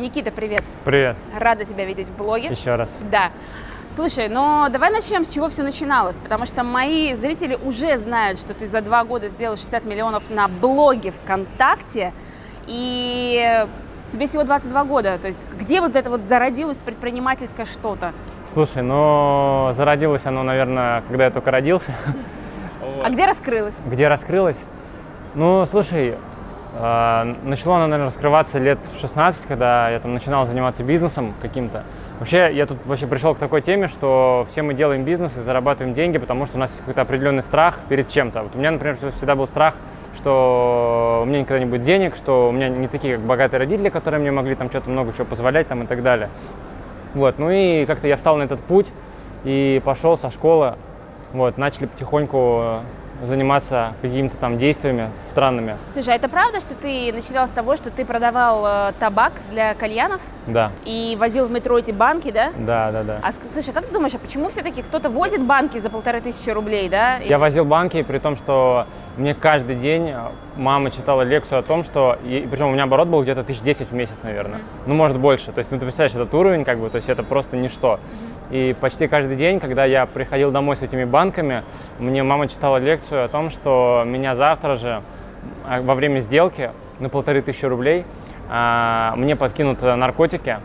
Никита, привет. Привет. Рада тебя видеть в блоге. Еще раз. Да. Слушай, но давай начнем с чего все начиналось, потому что мои зрители уже знают, что ты за два года сделал 60 миллионов на блоге ВКонтакте, и тебе всего 22 года. То есть где вот это вот зародилось предпринимательское что-то? Слушай, ну зародилось оно, наверное, когда я только родился. А где раскрылось? Где раскрылось? Ну, слушай, начало оно, наверное, раскрываться лет в 16, когда я там начинал заниматься бизнесом каким-то. Вообще, я тут вообще пришел к такой теме, что все мы делаем бизнес и зарабатываем деньги, потому что у нас есть какой-то определенный страх перед чем-то. Вот у меня, например, всегда был страх, что у меня никогда не будет денег, что у меня не такие, как богатые родители, которые мне могли там что-то много чего позволять там и так далее. Вот, ну и как-то я встал на этот путь и пошел со школы, вот, начали потихоньку заниматься какими-то там действиями странными. Слушай, а это правда, что ты начинал с того, что ты продавал э, табак для кальянов Да, и возил в метро эти банки, да? да, да, да. А слушай, как ты думаешь, а почему все-таки кто-то возит банки за полторы тысячи рублей, да? Я возил банки, при том, что мне каждый день мама читала лекцию о том, что, и, причем у меня оборот был где-то тысяч десять в месяц, наверное, ну, может, больше. То есть, ну, ты представляешь, этот уровень, как бы, то есть это просто ничто. И почти каждый день, когда я приходил домой с этими банками, мне мама читала лекцию о том, что меня завтра же а, во время сделки на полторы тысячи рублей а, мне подкинут э, наркотики,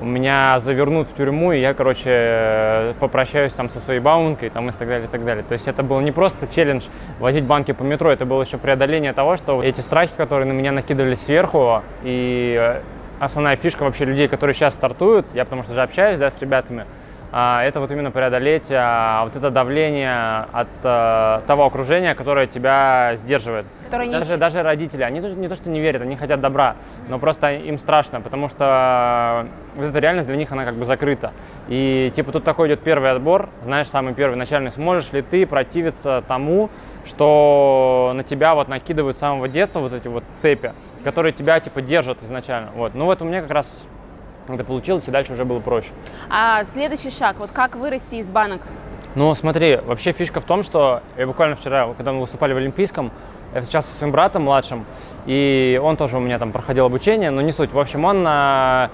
меня завернут в тюрьму, и я, короче, э, попрощаюсь там со своей баункой там, и так далее, и так далее. То есть это был не просто челлендж возить банки по метро, это было еще преодоление того, что эти страхи, которые на меня накидывались сверху, и э, основная фишка вообще людей, которые сейчас стартуют, я потому что же общаюсь да, с ребятами, это вот именно преодолеть а, вот это давление от а, того окружения, которое тебя сдерживает. Которые не- Даже, даже родители, они не то, что не верят, они хотят добра, но просто им страшно, потому что вот эта реальность для них, она как бы закрыта. И типа тут такой идет первый отбор, знаешь, самый первый, начальный. Сможешь ли ты противиться тому, что на тебя вот накидывают с самого детства вот эти вот цепи, которые тебя типа держат изначально. Вот. Ну вот у меня как раз это получилось, и дальше уже было проще. А следующий шаг, вот как вырасти из банок? Ну, смотри, вообще фишка в том, что я буквально вчера, когда мы выступали в Олимпийском, я встречался со своим братом младшим, и он тоже у меня там проходил обучение, но не суть. В общем, он а,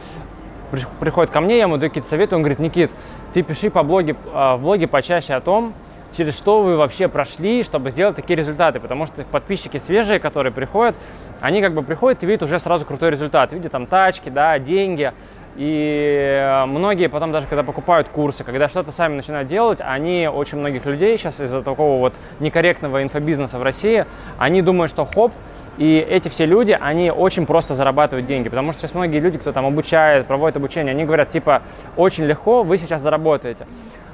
при- приходит ко мне, я ему даю какие-то советы, он говорит, Никит, ты пиши по блоге, а, в блоге почаще о том, через что вы вообще прошли, чтобы сделать такие результаты, потому что подписчики свежие, которые приходят, они как бы приходят и видят уже сразу крутой результат, видят там тачки, да, деньги, и э, многие потом даже когда покупают курсы, когда что-то сами начинают делать, они, очень многих людей сейчас из-за такого вот некорректного инфобизнеса в России, они думают, что хоп, и эти все люди, они очень просто зарабатывают деньги, потому что сейчас многие люди, кто там обучает, проводит обучение, они говорят, типа, очень легко, вы сейчас заработаете.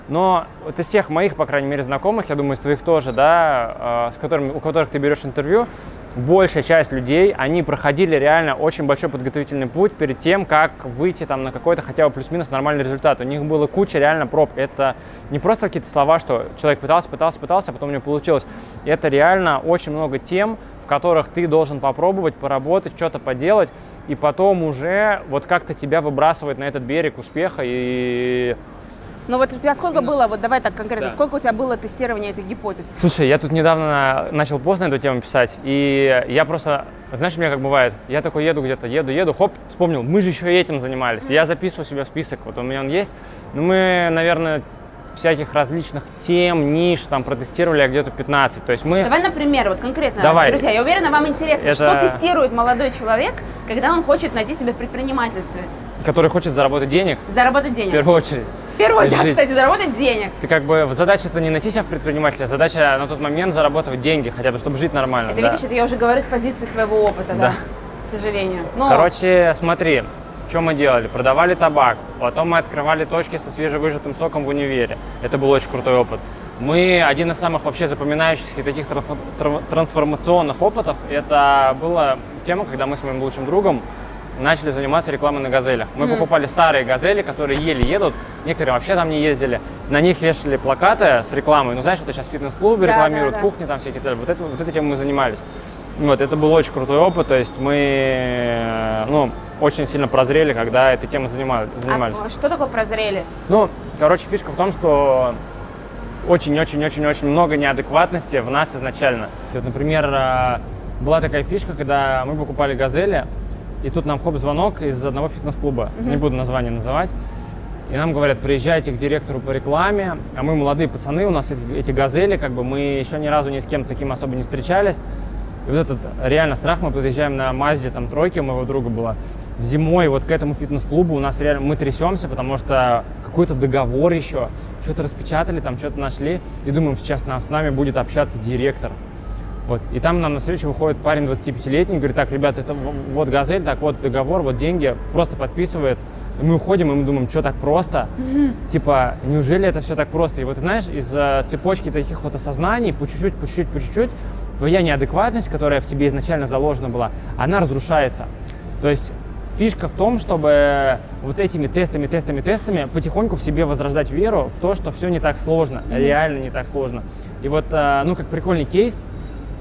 Но вот из всех моих, по крайней мере, знакомых, я думаю, из твоих тоже, да, э, с которыми, у которых ты берешь интервью, большая часть людей, они проходили реально очень большой подготовительный путь перед тем, как выйти там на какой-то хотя бы плюс-минус нормальный результат. У них было куча реально проб. Это не просто какие-то слова, что человек пытался, пытался, пытался, а потом у него получилось. Это реально очень много тем, в которых ты должен попробовать, поработать, что-то поделать, и потом уже вот как-то тебя выбрасывает на этот берег успеха и Ну вот у тебя сколько было, вот давай так конкретно, Да. сколько у тебя было тестирования этих гипотез? Слушай, я тут недавно начал пост на эту тему писать, и я просто, знаешь, у меня как бывает, я такой еду где-то, еду, еду, хоп, вспомнил, мы же еще и этим занимались. Я записываю себе в список, вот у меня он есть. Ну, мы, наверное, всяких различных тем, ниш там протестировали где-то 15. То есть мы... Давай, например, вот конкретно, Давай. друзья, я уверена, вам интересно, Это- что тестирует молодой человек, когда он хочет найти себя в предпринимательстве? который хочет заработать денег, Заработать в денег. первую очередь. В первую, да, Жить. кстати, заработать денег. Ты как бы, задача это не найти себя в предпринимателе, а задача на тот момент зарабатывать деньги, хотя бы, чтобы жить нормально. Это да. видишь, это я уже говорю с позиции своего опыта, да, Да. к сожалению. Но Короче, смотри, что мы делали? Продавали табак, потом мы открывали точки со свежевыжатым соком в универе. Это был очень крутой опыт. Мы, один из самых вообще запоминающихся и таких трансфо- тр- трансформационных опытов, это была тема, когда мы с моим лучшим другом начали заниматься рекламой на газелях. Мы покупали старые газели, которые еле едут, некоторые вообще там не ездили. На них вешали плакаты с рекламой. Ну, знаешь, вот сейчас фитнес-клубы Да, рекламируют, да, да. кухни там всякие. т.д. Вот, это, вот этой темой мы занимались. Вот, это был очень крутой опыт, то есть мы, э, ну, очень сильно прозрели, когда этой темой занимали- занимались. а что такое прозрели? Ну, короче, фишка в том, что очень-очень-очень-очень много неадекватности в нас изначально. Вот, например, э, была такая фишка, когда мы покупали «Газели», и тут нам хоп звонок из одного фитнес-клуба, не буду название называть. И нам говорят, приезжайте к директору по рекламе, а мы молодые пацаны, у нас эти, эти газели, как бы мы еще ни разу ни с кем таким особо не встречались. И вот этот реально страх, мы подъезжаем на Мазде, там тройки у моего друга была, зимой вот к этому фитнес-клубу у нас реально, мы трясемся, потому что какой-то договор еще, что-то распечатали, там что-то нашли, и думаем, сейчас с нами будет общаться директор. Вот. И там нам на встречу выходит парень 25-летний, говорит, так, ребята, это вот газель, так вот договор, вот деньги, просто подписывает. И мы уходим, и мы думаем, что так просто? Mm-hmm. Типа, неужели это все так просто? И вот, знаешь, из цепочки таких вот осознаний, по чуть-чуть, по чуть-чуть, по чуть-чуть, твоя неадекватность, которая в тебе изначально заложена была, она разрушается. То есть фишка в том, чтобы вот этими тестами, тестами, тестами потихоньку в себе возрождать веру в то, что все не так сложно, mm-hmm. реально не так сложно. И вот, э, ну, как прикольный кейс,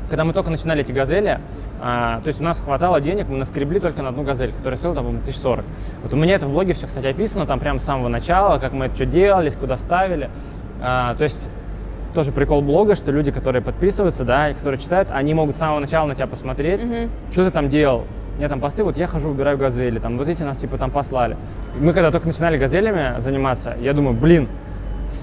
когда мы только начинали эти газели, а, то есть у нас хватало денег, мы наскребли только на одну газель, которая стоила там 1040. Вот у меня это в блоге все, кстати, описано, там прямо с самого начала, как мы это что делали, куда ставили. А, то есть тоже прикол блога, что люди, которые подписываются, да, и которые читают, они могут с самого начала на тебя посмотреть, mm-hmm. что ты там делал. У меня там посты, вот я хожу, убираю газели, там, вот эти нас типа там послали. Мы когда только начинали газелями заниматься, я думаю, блин,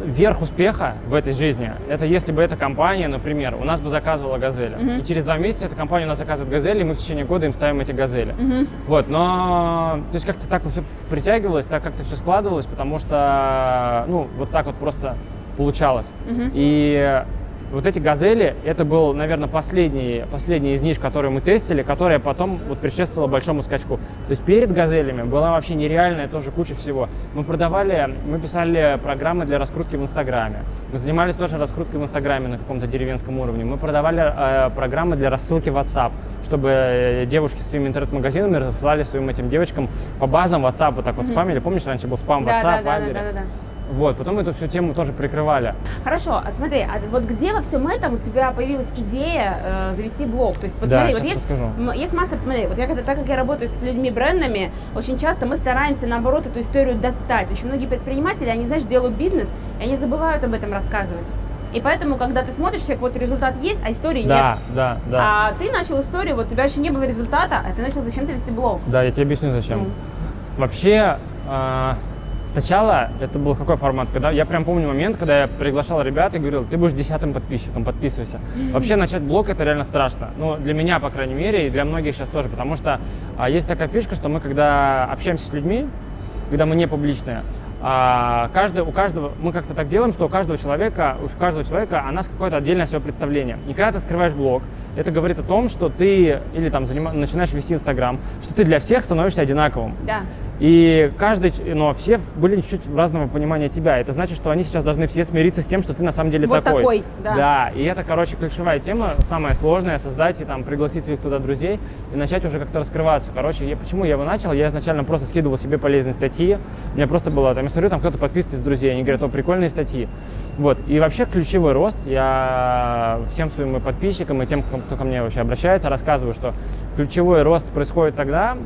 верх успеха в этой жизни, это если бы эта компания, например, у нас бы заказывала газели. Uh-huh. И через два месяца эта компания у нас заказывает газели, и мы в течение года им ставим эти газели. Uh-huh. Вот, но то есть как-то так все притягивалось, так как-то все складывалось, потому что, ну, вот так вот просто получалось. Uh-huh. И вот эти газели, это был, наверное, последний, последний из ниш, которые мы тестили, которая потом вот предшествовала большому скачку. То есть перед газелями была вообще нереальная тоже куча всего. Мы продавали, мы писали программы для раскрутки в Инстаграме. Мы занимались тоже раскруткой в Инстаграме на каком-то деревенском уровне. Мы продавали э, программы для рассылки WhatsApp, чтобы э, девушки с своими интернет-магазинами рассылали своим этим девочкам по базам WhatsApp вот так вот mm-hmm. спамили. Помнишь, раньше был спам WhatsApp, да, да, да, да, да, да. Вот, потом эту всю тему тоже прикрывали. Хорошо, а смотри, а вот где во всем этом у тебя появилась идея э, завести блог? То есть, вот, да, смотри, вот есть, есть масса, смотри, вот я когда, так как я работаю с людьми брендами, очень часто мы стараемся наоборот эту историю достать. Очень многие предприниматели, они, знаешь, делают бизнес, и они забывают об этом рассказывать. И поэтому, когда ты смотришь, человек, вот результат есть, а истории да, нет. Да, да, А ты начал историю, вот у тебя еще не было результата, а ты начал зачем-то вести блог. Да, я тебе объясню зачем. Mm. Вообще, э, Сначала это был какой формат? Когда я прям помню момент, когда я приглашал ребят и говорил, ты будешь десятым подписчиком, подписывайся. Вообще начать блог это реально страшно. Ну, для меня, по крайней мере, и для многих сейчас тоже, потому что а, есть такая фишка, что мы, когда общаемся с людьми, когда мы не публичные, а, каждый, у каждого, мы как-то так делаем, что у каждого человека, у каждого человека о нас какое-то отдельное свое представление. И когда ты открываешь блог, это говорит о том, что ты или там заним, начинаешь вести Инстаграм, что ты для всех становишься одинаковым. Да. И каждый, но все были чуть-чуть разного понимания тебя. Это значит, что они сейчас должны все смириться с тем, что ты на самом деле вот такой. такой да. да. И это, короче, ключевая тема, самая сложная, создать и там пригласить своих туда друзей и начать уже как-то раскрываться. Короче, я, почему я его начал? Я изначально просто скидывал себе полезные статьи. У меня просто было, там, я смотрю, там кто-то подписывается из друзей, они говорят, о, прикольные статьи. Вот. И вообще ключевой рост, я всем своим подписчикам и тем, кто ко мне вообще обращается, рассказываю, что ключевой рост происходит тогда,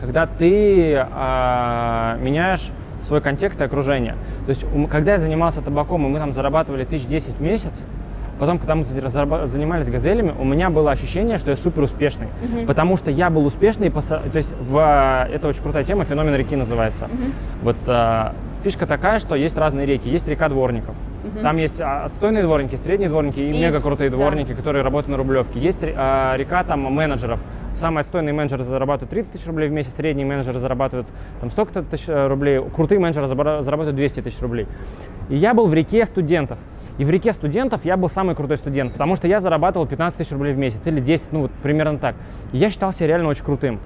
когда ты а, меняешь свой контекст и окружение. То есть, когда я занимался табаком, и мы там зарабатывали тысяч десять в месяц, потом, когда мы занимались газелями, у меня было ощущение, что я супер успешный, uh-huh. потому что я был успешный, то есть в, это очень крутая тема, феномен реки называется. Uh-huh. Вот а, фишка такая, что есть разные реки, есть река дворников, uh-huh. там есть а, отстойные дворники, средние дворники и, и мега крутые дворники, да. которые работают на рублевке, есть а, река там менеджеров, Самый отстойный менеджер зарабатывает 30 тысяч рублей в месяц, средний менеджер зарабатывает там столько-то тысяч э, рублей, крутые менеджеры зарабатывают 200 тысяч рублей. И я был в реке студентов. И в реке студентов я был самый крутой студент, потому что я зарабатывал 15 тысяч рублей в месяц или 10, ну вот примерно так. И я считал себя реально очень крутым.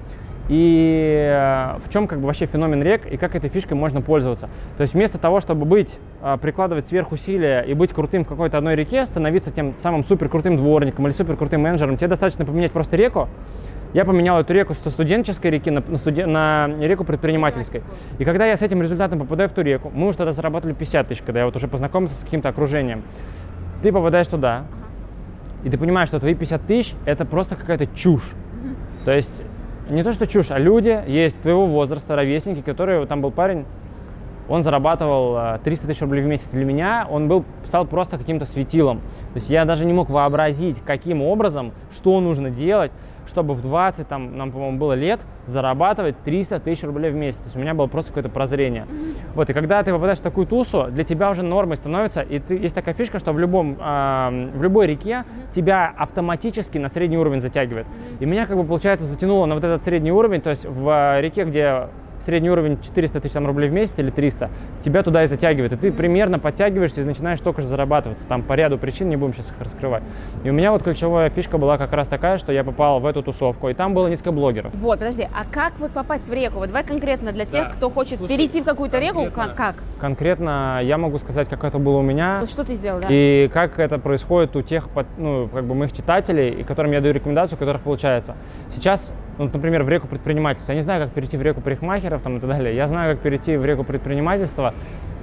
И э, в чем как бы вообще феномен рек и как этой фишкой можно пользоваться. То есть вместо того, чтобы быть, э, прикладывать сверхусилия и быть крутым в какой-то одной реке, становиться тем самым супер крутым дворником или супер крутым менеджером, тебе достаточно поменять просто реку, я поменял эту реку со студенческой реки на, на, студен, на реку предпринимательской. И когда я с этим результатом попадаю в ту реку, мы уже тогда заработали 50 тысяч, когда я вот уже познакомился с каким-то окружением. Ты попадаешь туда, и ты понимаешь, что твои 50 тысяч – это просто какая-то чушь. То есть не то, что чушь, а люди есть твоего возраста, ровесники, которые, там был парень, он зарабатывал 300 э, тысяч рублей в месяц. Для меня он был, стал просто каким-то светилом. То есть я даже не мог вообразить, каким образом, что нужно делать, чтобы в 20, там, нам, по-моему, было лет, зарабатывать 300 тысяч рублей в месяц. То есть у меня было просто какое-то прозрение. Вот, и когда ты попадаешь в такую тусу, для тебя уже нормой становится, и ты, есть такая фишка, что в, любом, э, в любой реке тебя автоматически на средний уровень затягивает. И меня, как бы, получается, затянуло на вот этот средний уровень, то есть в реке, где средний уровень 400 тысяч там, рублей в месяц или 300, тебя туда и затягивает. И ты примерно подтягиваешься и начинаешь только же зарабатываться. Там по ряду причин, не будем сейчас их раскрывать. И у меня вот ключевая фишка была как раз такая, что я попал в эту тусовку, и там было несколько блогеров. Вот, подожди, а как вот попасть в реку? Вот давай конкретно для тех, Да. кто хочет Слушай, перейти в какую-то реку, как? Конкретно я могу сказать, как это было у меня. Вот что ты сделал, да? И как это происходит у тех, ну, как бы моих читателей, и которым я даю рекомендацию, у которых получается. Сейчас, ну, например, в реку предпринимательства. Я не знаю, как перейти в реку парикмахеров там, и так далее. Я знаю, как перейти в реку предпринимательства.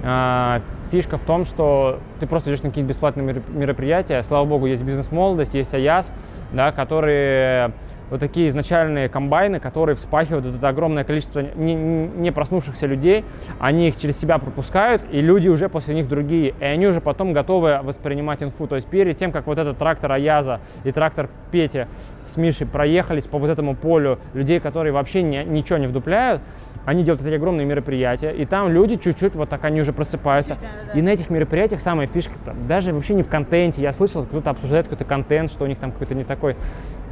А, Фишка в том, что ты просто идешь на какие-то бесплатные меро- мероприятия. Слава богу, есть бизнес-молодость, есть АЯС, да, которые вот такие изначальные комбайны, которые вспахивают вот это огромное количество не, не- проснувшихся людей, они их через себя пропускают, и люди уже после них другие, и они уже потом готовы воспринимать инфу. То есть перед тем, как вот этот трактор Аяза и трактор Петя с Мишей проехались по вот этому полю людей, которые вообще не- ничего не вдупляют, они делают такие огромные мероприятия, и там люди чуть-чуть вот так они уже просыпаются. И на этих мероприятиях самая фишка, там, даже вообще не в контенте, я слышал, кто-то обсуждает какой-то контент, что у них там какой-то не такой.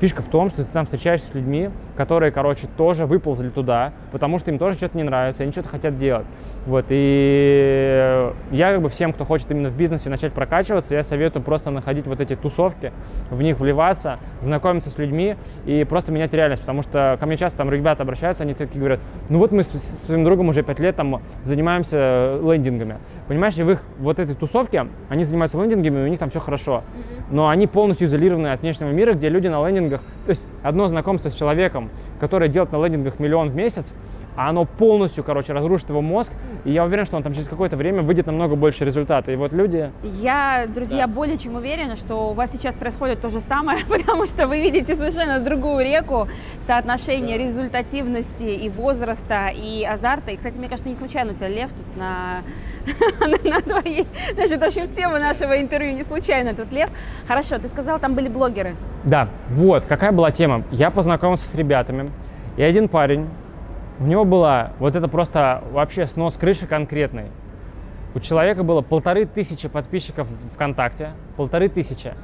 Фишка в том, что ты там встречаешься с людьми, которые, короче, тоже выползли туда, потому что им тоже что-то не нравится, они что-то хотят делать. Вот, и я как бы всем, кто хочет именно в бизнесе начать прокачиваться, я советую просто находить вот эти тусовки, в них вливаться, знакомиться с людьми и просто менять реальность, потому что ко мне часто там ребята обращаются, они такие говорят, ну вот мы с с своим другом уже пять лет там занимаемся лендингами. Понимаешь, и в их вот этой тусовке они занимаются лендингами, и у них там все хорошо. Но они полностью изолированы от внешнего мира, где люди на лендингах, то есть одно знакомство с человеком, который делает на лендингах миллион в месяц, а оно полностью, короче, разрушит его мозг, и я уверен, что он там через какое-то время выйдет намного больше результата. И вот люди, Я, друзья, Да. более чем уверена, что у вас сейчас происходит то же самое, потому что вы видите совершенно другую реку соотношение результативности и возраста, и азарта. И, кстати, мне кажется, не случайно у тебя лев тут на, на твоей... Значит, в общем, тема нашего интервью не случайно тут лев. Хорошо, ты сказал, там были блогеры. Да, вот, какая была тема. Я познакомился с ребятами, и один парень, у него была вот это просто вообще снос крыши конкретный. У человека было полторы тысячи подписчиков ВКонтакте, полторы тысячи.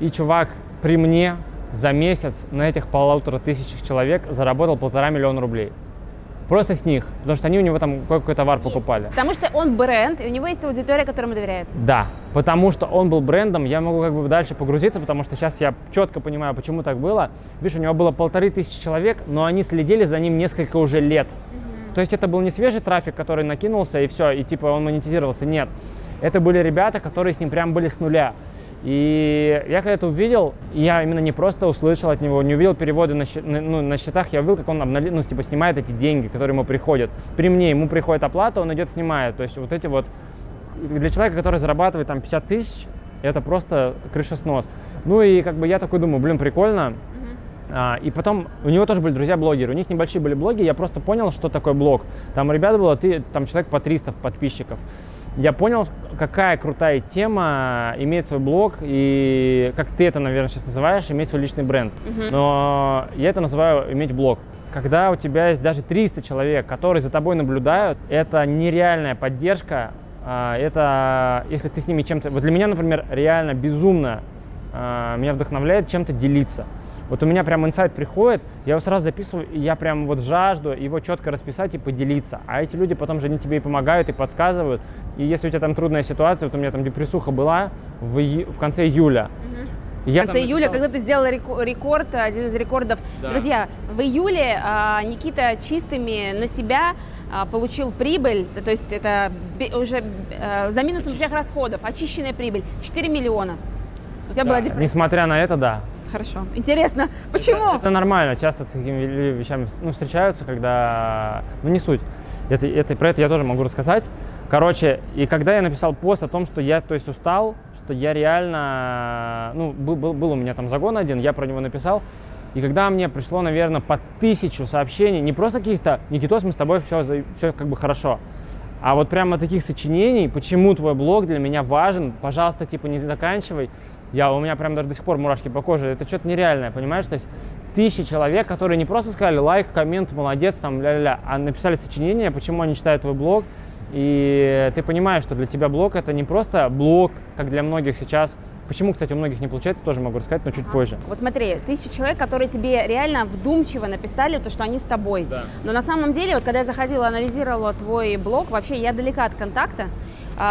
И чувак при мне за месяц на этих полутора тысячах человек заработал полтора миллиона рублей. Просто с них, потому что они у него там какой-то товар покупали. Потому что он бренд, и у него есть аудитория, которому доверяет. Да, потому что он был брендом, я могу как бы дальше погрузиться, потому что сейчас я четко понимаю, почему так было. Видишь, у него было полторы тысячи человек, но они следили за ним несколько уже лет. То есть это был не свежий трафик, который накинулся и все, и типа он монетизировался. Нет, это были ребята, которые с ним прям были с нуля. И я когда это увидел, я именно не просто услышал от него, не увидел переводы на, ну, на счетах, я увидел, как он обнали- ну, типа, снимает эти деньги, которые ему приходят. При мне ему приходит оплата, он идет снимает. То есть вот эти вот для человека, который зарабатывает там 50 тысяч, это просто крышеснос. Ну и как бы я такой думаю, блин, прикольно. А, и потом у него тоже были друзья-блогеры, у них небольшие были блоги, я просто понял, что такое блог. Там у ребят было ты, там человек по 300 подписчиков. Я понял, какая крутая тема иметь свой блог и, как ты это, наверное, сейчас называешь, иметь свой личный бренд. Но я это называю иметь блог. Когда у тебя есть даже 300 человек, которые за тобой наблюдают, это нереальная поддержка. А, Это, если ты с ними чем-то... Вот для меня, например, реально безумно а, меня вдохновляет чем-то делиться. Вот у меня прям инсайт приходит, я его сразу записываю, и я прям вот жажду его четко расписать и поделиться. А эти люди потом же они тебе и помогают, и подсказывают. И если у тебя там трудная ситуация, вот у меня там депрессуха была в, ию- в конце июля. Я В там конце июля, написал- когда ты сделала реко- рекорд, один из рекордов. Да. Друзья, в июле а, Никита чистыми на себя а, получил прибыль, то есть это уже а, за минусом всех расходов, очищенная прибыль, 4 миллиона. У тебя была Да, депрессия? Несмотря на это, да. Хорошо. Интересно, почему? Это нормально, часто такими ве- вещами ну, встречаются, когда... Ну, не суть. Это, это, про это я тоже могу рассказать. Короче, и когда я написал пост о том, что я, то есть, устал, что я реально... Ну, был, был, был у меня там загон один, я про него написал. И когда мне пришло, наверное, по тысячу сообщений, не просто каких-то «Никитос, мы с тобой все, все как бы хорошо», а вот прямо таких сочинений, почему твой блог для меня важен, пожалуйста, типа не заканчивай. Я, у меня прям даже до сих пор мурашки по коже. Это что-то нереальное, понимаешь? То есть тысячи человек, которые не просто сказали лайк, коммент, молодец, там, ля-ля-ля, а написали сочинение, почему они читают твой блог, и ты понимаешь, что для тебя блог это не просто блог, как для многих сейчас. Почему, кстати, у многих не получается, тоже могу рассказать, но чуть ага. позже. Вот смотри, тысячи человек, которые тебе реально вдумчиво написали, то, что они с тобой. Да. Но на самом деле, вот когда я заходила, анализировала твой блог, вообще я далека от контакта,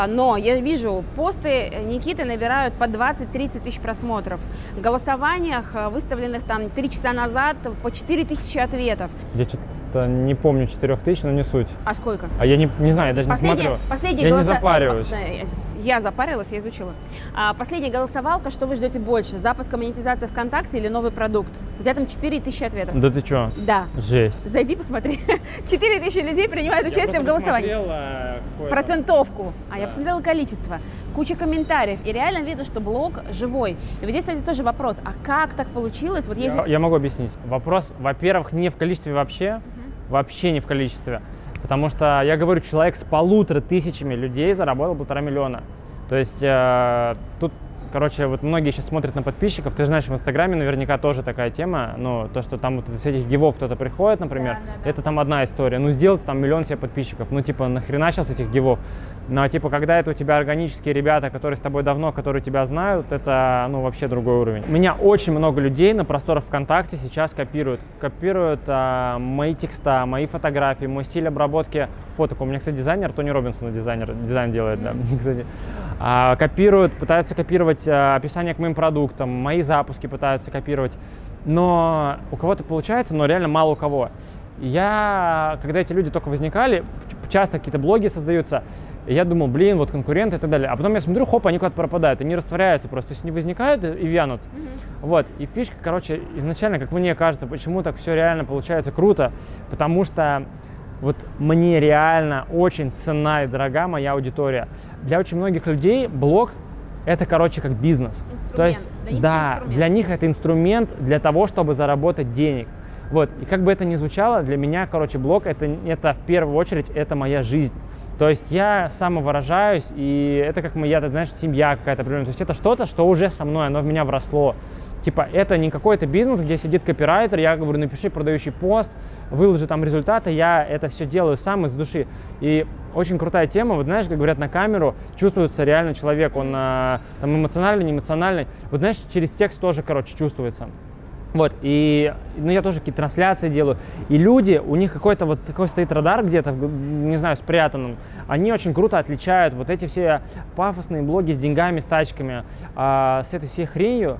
но я вижу, посты Никиты набирают по 20-30 тысяч просмотров. В голосованиях, а, выставленных там 3 часа назад, по 4 тысячи ответов. Я что не помню 4 тысяч, но не суть. А сколько? А я не, не знаю, я даже последний, не смотрю. Последний я голоса... не запариваюсь. Я запарилась, я изучила. А, последняя голосовалка, что вы ждете больше? Запуск монетизации ВКонтакте или новый продукт? Где там 4 тысячи ответов. Да ты что? Да. Жесть. Зайди, посмотри. 4 тысячи людей принимают я участие в голосовании. Процентовку. А да. я посмотрела количество. Куча комментариев. И реально видно, что блог живой. И вот здесь, кстати, тоже вопрос. А как так получилось? Вот есть... я, я могу объяснить. Вопрос, во-первых, не в количестве вообще. Угу вообще не в количестве. Потому что, я говорю, человек с полутора тысячами людей заработал полтора миллиона. То есть э, тут, короче, вот многие сейчас смотрят на подписчиков. Ты знаешь, в Инстаграме наверняка тоже такая тема. Ну, то, что там вот с этих гивов кто-то приходит, например, да, да, да. это там одна история. Ну, сделать там миллион себе подписчиков. Ну, типа, нахрена сейчас этих гивов? Но типа, когда это у тебя органические ребята, которые с тобой давно, которые тебя знают, это ну вообще другой уровень. У меня очень много людей на просторах ВКонтакте сейчас копируют. Копируют а, мои текста, мои фотографии, мой стиль обработки фоток. У меня, кстати, дизайнер, Тони Робинсон дизайнер, дизайн делает, да, кстати. А, копируют, пытаются копировать а, описание к моим продуктам, мои запуски пытаются копировать. Но у кого-то получается, но реально мало у кого. Я, когда эти люди только возникали, часто какие-то блоги создаются, и я думал, блин, вот конкуренты и так далее. А потом я смотрю, хоп, они куда-то пропадают, они растворяются просто, то есть не возникают и вянут. Mm-hmm. Вот, и фишка, короче, изначально, как мне кажется, почему так все реально получается круто, потому что вот мне реально очень ценна и дорога моя аудитория. Для очень многих людей блог это, короче, как бизнес. Инструмент. То есть, для да, для них это инструмент для того, чтобы заработать денег. Вот, и как бы это ни звучало, для меня, короче, блог это, это в первую очередь, это моя жизнь. То есть я самовыражаюсь, и это как моя, ты знаешь, семья какая-то определенная. То есть это что-то, что уже со мной, оно в меня вросло. Типа, это не какой-то бизнес, где сидит копирайтер, я говорю, напиши продающий пост, выложи там результаты, я это все делаю сам из души. И очень крутая тема, вот знаешь, как говорят на камеру, чувствуется реально человек, он а, там, эмоциональный, не эмоциональный. Вот знаешь, через текст тоже, короче, чувствуется. Вот, и ну, я тоже какие-то трансляции делаю. И люди, у них какой-то вот такой стоит радар где-то, не знаю, спрятанным. Они очень круто отличают вот эти все пафосные блоги с деньгами, с тачками, а, с этой всей хренью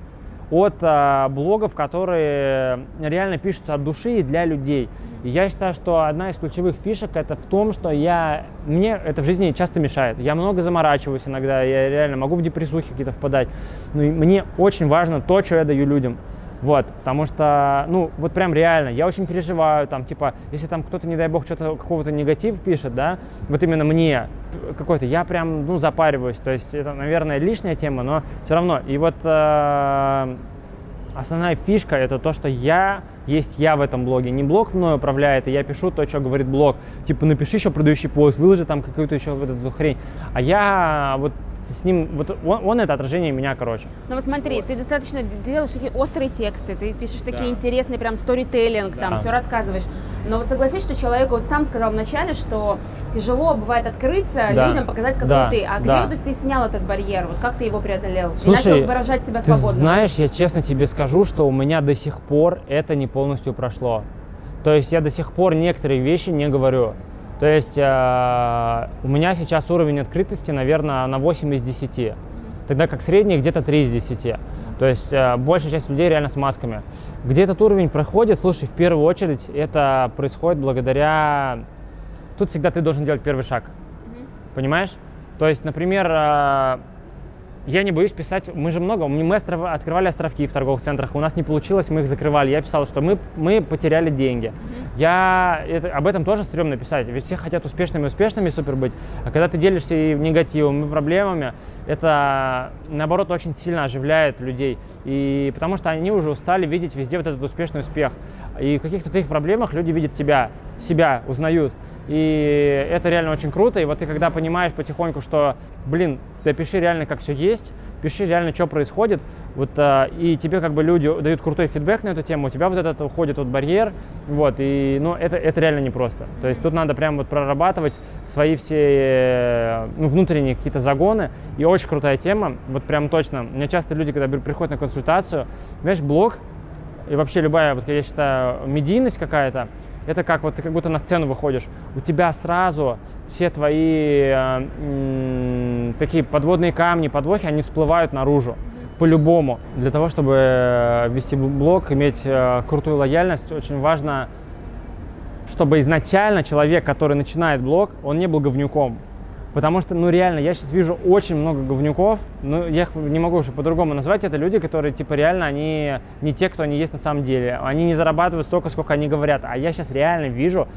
от а, блогов, которые реально пишутся от души и для людей. И я считаю, что одна из ключевых фишек это в том, что я, мне это в жизни часто мешает. Я много заморачиваюсь иногда, я реально могу в депрессухи какие-то впадать. Но мне очень важно то, что я даю людям. Вот, потому что, ну, вот прям реально, я очень переживаю, там, типа, если там кто-то, не дай бог, что-то, какого-то негатив пишет, да, вот именно мне какой-то, я прям, ну, запариваюсь, то есть это, наверное, лишняя тема, но все равно. И вот э, основная фишка это то, что я есть я в этом блоге. Не блог мной управляет, и я пишу то, что говорит блог. Типа, напиши еще продающий пост, выложи там какую-то еще вот эту хрень. А я вот с ним, вот он, он это отражение меня, короче. Ну вот смотри, вот. ты достаточно делаешь такие острые тексты, ты пишешь такие да. интересные прям сторителлинг, да. там все рассказываешь. Но вот согласись, что человек вот сам сказал вначале, что тяжело бывает открыться, да. людям показать, какой да. ты. А да. где вот ты снял этот барьер? Вот как ты его преодолел? Слушай, и начал выражать себя свободно? Ты знаешь, я честно тебе скажу, что у меня до сих пор это не полностью прошло. То есть я до сих пор некоторые вещи не говорю. То есть э, у меня сейчас уровень открытости, наверное, на 8 из 10, тогда как средний где-то 3 из 10. То есть э, большая часть людей реально с масками. Где этот уровень проходит, слушай, в первую очередь это происходит благодаря... Тут всегда ты должен делать первый шаг, mm-hmm. понимаешь? То есть, например, э, я не боюсь писать, мы же много, мы открывали островки в торговых центрах, у нас не получилось, мы их закрывали. Я писал, что мы, мы потеряли деньги. Я это, об этом тоже стрёмно писать, ведь все хотят успешными, успешными супер быть. А когда ты делишься и негативом, и проблемами, это, наоборот, очень сильно оживляет людей. И потому что они уже устали видеть везде вот этот успешный успех. И в каких-то твоих проблемах люди видят тебя, себя узнают. И это реально очень круто. И вот ты когда понимаешь потихоньку, что, блин, ты пиши реально, как все есть, пиши реально, что происходит, вот, а, и тебе как бы люди дают крутой фидбэк на эту тему, у тебя вот этот уходит вот барьер, вот, и, ну, это, это реально непросто. То есть тут надо прям вот прорабатывать свои все, ну, внутренние какие-то загоны, и очень крутая тема, вот прям точно. У меня часто люди, когда приходят на консультацию, знаешь, блог, и вообще любая, вот я считаю, медийность какая-то, это как вот ты как будто на сцену выходишь, у тебя сразу все твои э, э, такие подводные камни, подвохи, они всплывают наружу по-любому. Для того, чтобы э, вести блог, иметь э, крутую лояльность, очень важно, чтобы изначально человек, который начинает блог, он не был говнюком. Потому что, ну реально, я сейчас вижу очень много говнюков, ну я их не могу уже по-другому назвать, это люди, которые типа реально, они не те, кто они есть на самом деле. Они не зарабатывают столько, сколько они говорят. А я сейчас реально вижу,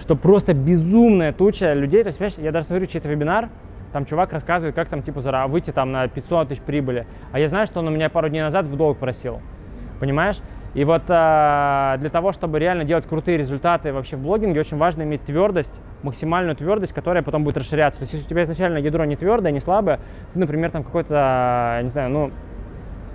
что просто безумная туча людей. То есть, понимаешь, я даже смотрю чей-то вебинар, там чувак рассказывает, как там типа выйти там на 500 тысяч прибыли. А я знаю, что он у меня пару дней назад в долг просил. Понимаешь? И вот э, для того, чтобы реально делать крутые результаты вообще в блогинге, очень важно иметь твердость, максимальную твердость, которая потом будет расширяться. То есть если у тебя изначально ядро не твердое, не слабое, ты, например, там какой-то, не знаю, ну,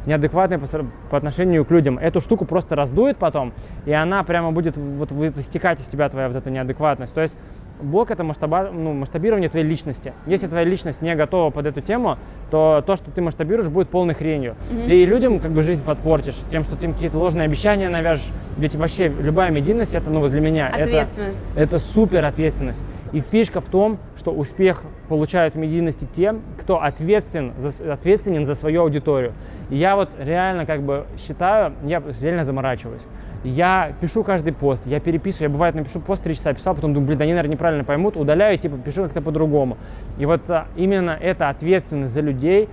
неадекватный по, по отношению к людям. Эту штуку просто раздует потом, и она прямо будет вот, вот истекать из тебя твоя вот эта неадекватность. То есть блок это масштаба, ну, масштабирование твоей личности. Если твоя личность не готова под эту тему, то то, что ты масштабируешь, будет полной хренью. Mm-hmm. Ты людям как бы жизнь подпортишь тем, что ты им какие-то ложные обещания навяжешь. Ведь вообще любая медийность это, ну, для меня ответственность. это, это супер ответственность. И фишка в том, что успех получают в медийности те, кто ответственен за, ответственен за свою аудиторию. И я вот реально как бы считаю, я реально заморачиваюсь. Я пишу каждый пост, я переписываю, я бывает напишу пост три часа писал, потом думаю, блин, они, наверное, неправильно поймут, удаляю, типа пишу как-то по-другому. И вот а, именно эта ответственность за людей,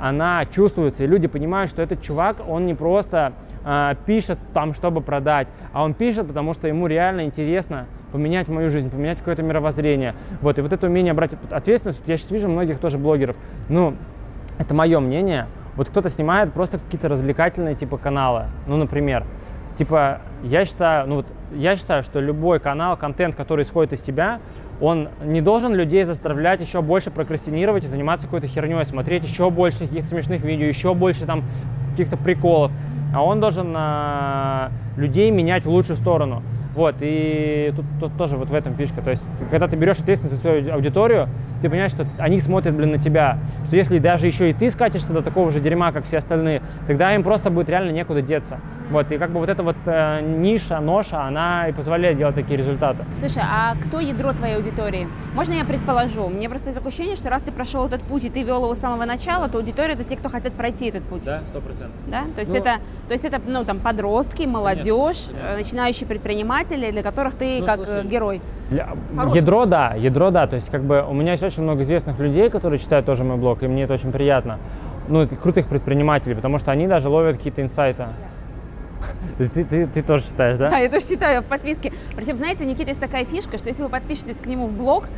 она чувствуется, и люди понимают, что этот чувак, он не просто э, пишет там, чтобы продать, а он пишет, потому что ему реально интересно поменять мою жизнь, поменять какое-то мировоззрение. Вот, и вот это умение брать ответственность, я сейчас вижу многих тоже блогеров, ну, это мое мнение, вот кто-то снимает просто какие-то развлекательные типа каналы, ну, например, Типа, я считаю, ну вот, я считаю, что любой канал, контент, который исходит из тебя, он не должен людей заставлять еще больше прокрастинировать и заниматься какой-то херней, смотреть еще больше каких-то смешных видео, еще больше там каких-то приколов. А он должен а, людей менять в лучшую сторону. Вот, и тут, тут тоже вот в этом фишка. То есть, когда ты берешь ответственность за свою аудиторию, ты понимаешь, что они смотрят, блин, на тебя. Что если даже еще и ты скатишься до такого же дерьма, как все остальные, тогда им просто будет реально некуда деться. Вот, и как бы вот эта вот э, ниша, ноша, она и позволяет делать такие результаты. Слушай, а кто ядро твоей аудитории? Можно я предположу? Мне просто такое ощущение, что раз ты прошел этот путь и ты вел его с самого начала, то аудитория это те, кто хотят пройти этот путь. Да, сто процентов. Да? То есть ну, это, то есть это, ну, там, подростки, молодежь, конечно, конечно. начинающие предприниматели, для которых ты ну, как э, слушай, герой. Для... Ядро, да, ядро, да. То есть, как бы, у меня есть очень много известных людей, которые читают тоже мой блог, и мне это очень приятно. Ну, крутых предпринимателей, потому что они даже ловят какие-то инсайты. Ты, ты, ты тоже читаешь, да? Да, я тоже читаю в подписке. Причем, знаете, у Никиты есть такая фишка, что если вы подпишетесь к нему в блог,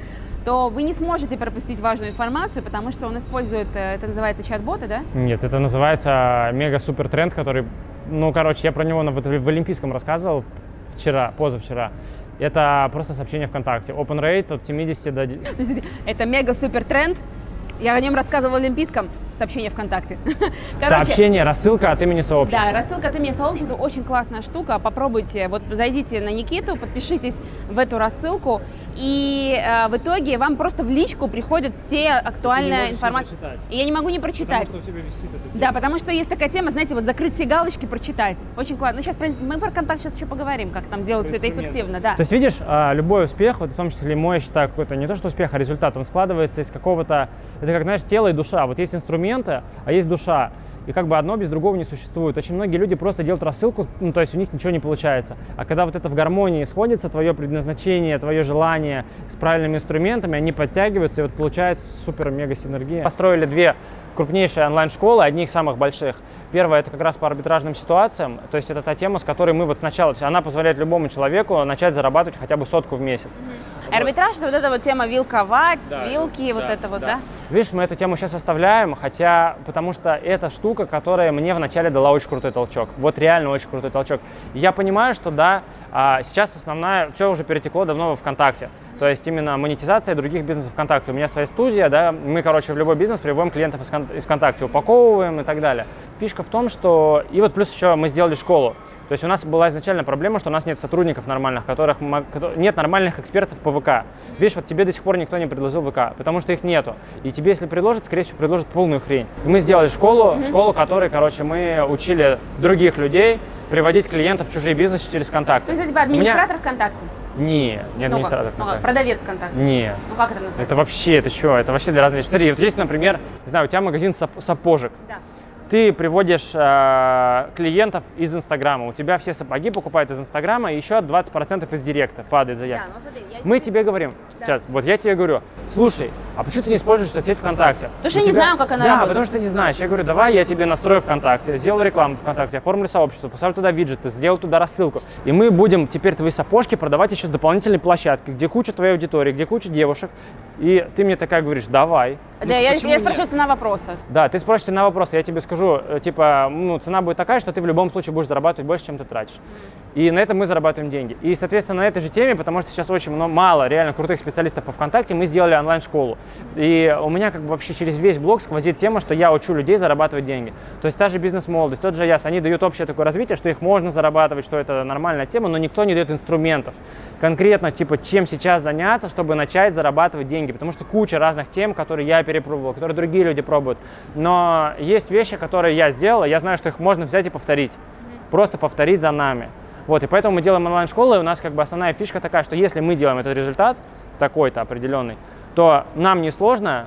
то вы не сможете пропустить важную информацию, потому что он использует, э, это называется чат-боты, да? Нет, это называется мега-супер тренд, который, ну, короче, я про него в, в Олимпийском рассказывал вчера, позавчера. Это просто сообщение ВКонтакте. Open rate от 70 до... Это мега-супер тренд, я о нем рассказывала в Олимпийском сообщение ВКонтакте. Короче, сообщение, рассылка от имени сообщества. Да, рассылка от имени сообщества очень классная штука. Попробуйте, вот зайдите на Никиту, подпишитесь в эту рассылку, и э, в итоге вам просто в личку приходит все актуальная информация. И я не могу не прочитать. Потому что у тебя висит эта тема. Да, потому что есть такая тема, знаете, вот закрыть все галочки, прочитать. Очень классно. Ну, сейчас мы про контакт сейчас еще поговорим, как там делать все это эффективно. Да. То есть, видишь, а, любой успех, вот в том числе мой, я считаю, какой-то не то, что успех, а результат, он складывается из какого-то, это как, знаешь, тело и душа. Вот есть инструменты, а есть душа. И как бы одно без другого не существует. Очень многие люди просто делают рассылку, ну, то есть у них ничего не получается. А когда вот это в гармонии сходится, твое предназначение, твое желание с правильными инструментами, они подтягиваются, и вот получается супер-мега синергия. Построили две крупнейшие онлайн-школы, одни из самых больших. Первое – это как раз по арбитражным ситуациям, то есть это та тема, с которой мы вот сначала, то есть она позволяет любому человеку начать зарабатывать хотя бы сотку в месяц. Арбитраж – это вот эта вот тема вилковать, да, вилки, да, вот это вот, да. да? Видишь, мы эту тему сейчас оставляем, хотя, потому что это штука, которая мне вначале дала очень крутой толчок. Вот реально очень крутой толчок. Я понимаю, что да, а, сейчас основная, все уже перетекло давно во ВКонтакте. То есть именно монетизация других бизнесов ВКонтакте. У меня своя студия, да, мы, короче, в любой бизнес приводим клиентов из ВКонтакте, упаковываем и так далее. Фишка в том, что... И вот плюс еще мы сделали школу. То есть у нас была изначально проблема, что у нас нет сотрудников нормальных, которых нет нормальных экспертов по ВК. Видишь, вот тебе до сих пор никто не предложил ВК, потому что их нету. И тебе, если предложат, скорее всего, предложат полную хрень. Мы сделали школу, школу, которой, короче, мы учили других людей приводить клиентов в чужие бизнесы через ВКонтакте. То есть у тебя администратор меня... ВКонтакте? Не, не администратор ну, ВКонтакте. Ну, продавец ВКонтакте? Не. Ну как это называется? Это вообще, это что? Это вообще для разных вещей. Смотри, вот есть, например, не знаю, у тебя магазин сап- сапожек. Да ты приводишь э, клиентов из Инстаграма. У тебя все сапоги покупают из Инстаграма, и еще 20% из Директа падает заявка. Да, ну, смотри, я Мы тебе говорим, да. сейчас, вот я тебе говорю, слушай, а почему ты не используешь соцсеть ВКонтакте? Потому что я тебя... не знаю, как она да, работает. потому что ты не знаешь. Я говорю, давай я тебе настрою ВКонтакте, сделаю рекламу ВКонтакте, оформлю сообщество, поставлю туда виджеты, сделаю туда рассылку. И мы будем теперь твои сапожки продавать еще с дополнительной площадки, где куча твоей аудитории, где куча девушек. И ты мне такая говоришь, давай. Да, ну, я, я спрашиваю цена вопроса. Да, ты спрашиваешь цена вопроса, я тебе скажу, э, типа, ну, цена будет такая, что ты в любом случае будешь зарабатывать больше, чем ты тратишь. И на этом мы зарабатываем деньги. И, соответственно, на этой же теме, потому что сейчас очень много, мало реально крутых специалистов по ВКонтакте, мы сделали онлайн-школу. И у меня как бы вообще через весь блог сквозит тема, что я учу людей зарабатывать деньги. То есть та же бизнес-молодость, тот же ЯС, они дают общее такое развитие, что их можно зарабатывать, что это нормальная тема, но никто не дает инструментов. Конкретно, типа, чем сейчас заняться, чтобы начать зарабатывать деньги. Потому что куча разных тем, которые я перепробовал, которые другие люди пробуют. Но есть вещи, которые я сделал, я знаю, что их можно взять и повторить. Просто повторить за нами. Вот, и поэтому мы делаем онлайн-школу, и у нас как бы основная фишка такая, что если мы делаем этот результат, такой-то определенный, то нам не сложно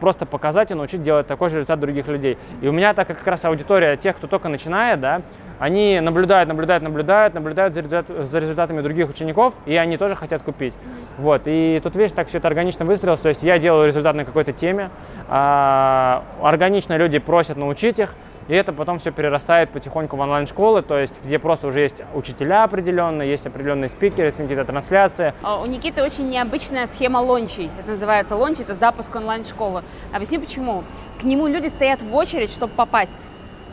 просто показать и научить делать такой же результат других людей. И у меня так как раз аудитория тех, кто только начинает, да, они наблюдают, наблюдают, наблюдают, наблюдают за, результат, за результатами других учеников, и они тоже хотят купить. Вот, и тут, видишь, так все это органично выстрелилось, то есть я делаю результат на какой-то теме, а, органично люди просят научить их, и это потом все перерастает потихоньку в онлайн-школы, то есть где просто уже есть учителя определенные, есть определенные спикеры, есть какие-то трансляции. А, у Никиты очень необычная схема лончей. Это называется лонч, это запуск онлайн-школы. Объясни почему. К нему люди стоят в очередь, чтобы попасть.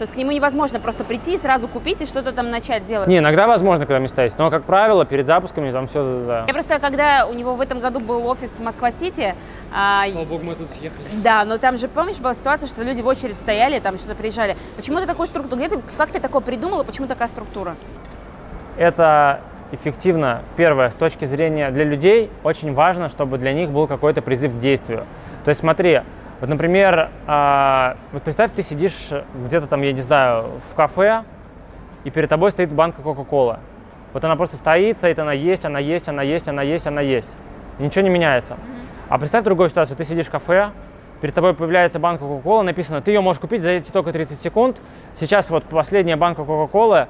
То есть к нему невозможно просто прийти и сразу купить и что-то там начать делать. Не, иногда возможно, когда места есть, но, как правило, перед запусками там все... Да. Я просто, когда у него в этом году был офис в Москва-Сити... А... Слава богу, мы тут съехали. Да, но там же, помнишь, была ситуация, что люди в очередь стояли, там что-то приезжали. Почему ты такую структуру... Где ты, как ты такое придумал и почему такая структура? Это эффективно. Первое, с точки зрения для людей, очень важно, чтобы для них был какой-то призыв к действию. То есть смотри, вот, например, э, вот представь, ты сидишь где-то там, я не знаю, в кафе, и перед тобой стоит банка Кока-Колы. Вот она просто стоит, стоит, она есть, она есть, она есть, она есть, она есть. И ничего не меняется. Mm-hmm. А представь другую ситуацию. Ты сидишь в кафе, перед тобой появляется банка Кока-Колы, написано, ты ее можешь купить за эти только 30 секунд. Сейчас вот последняя банка Кока-Колы,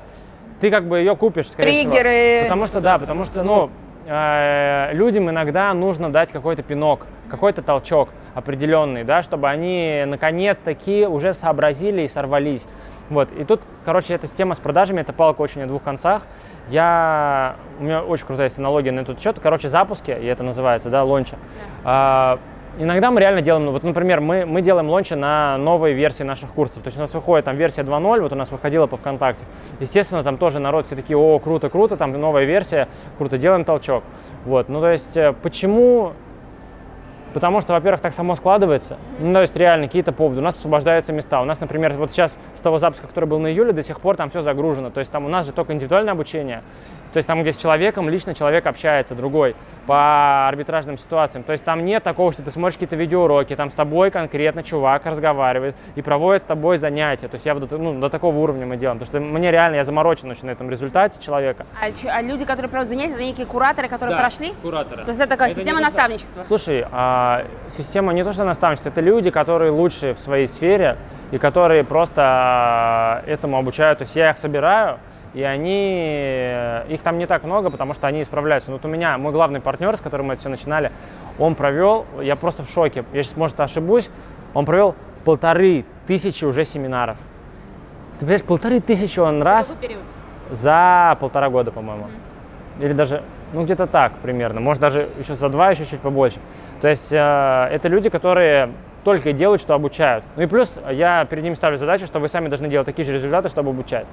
ты как бы ее купишь, скорее Триггеры. всего. Потому что, да, потому что, ну, э, людям иногда нужно дать какой-то пинок, какой-то толчок определенный, да, чтобы они наконец-таки уже сообразили и сорвались. Вот. И тут, короче, эта система с продажами, это палка очень о двух концах. Я, у меня очень крутая есть аналогия на этот счет. Короче, запуски, и это называется, да, лонча. А, иногда мы реально делаем, ну, вот, например, мы, мы делаем лончи на новые версии наших курсов. То есть у нас выходит там версия 2.0, вот у нас выходила по ВКонтакте. Естественно, там тоже народ все такие, о, круто, круто, там новая версия, круто, делаем толчок. Вот, ну то есть э, почему Потому что, во-первых, так само складывается. Ну, то есть реально какие-то поводы. У нас освобождаются места. У нас, например, вот сейчас с того запуска, который был на июле, до сих пор там все загружено. То есть там у нас же только индивидуальное обучение. То есть там, где с человеком, лично человек общается, другой, по арбитражным ситуациям. То есть там нет такого, что ты смотришь какие-то видеоуроки, там с тобой конкретно чувак разговаривает и проводит с тобой занятия. То есть я вот ну, до такого уровня мы делаем. Потому что мне реально, я заморочен очень на этом результате человека. А, а люди, которые проводят занятия, это некие кураторы, которые да, прошли? кураторы. То есть это такая это система наставничества? Слушай, а, система не то, что наставничество, это люди, которые лучшие в своей сфере и которые просто а, этому обучают. То есть я их собираю, и они, их там не так много, потому что они исправляются. Но вот у меня, мой главный партнер, с которым мы это все начинали, он провел, я просто в шоке, я сейчас, может, ошибусь, он провел полторы тысячи уже семинаров. Ты понимаешь, полторы тысячи он раз за полтора года, по-моему. Mm-hmm. Или даже, ну где-то так примерно, может даже еще за два, еще чуть побольше. То есть э, это люди, которые только и делают, что обучают. Ну и плюс я перед ними ставлю задачу, что вы сами должны делать такие же результаты, чтобы обучать.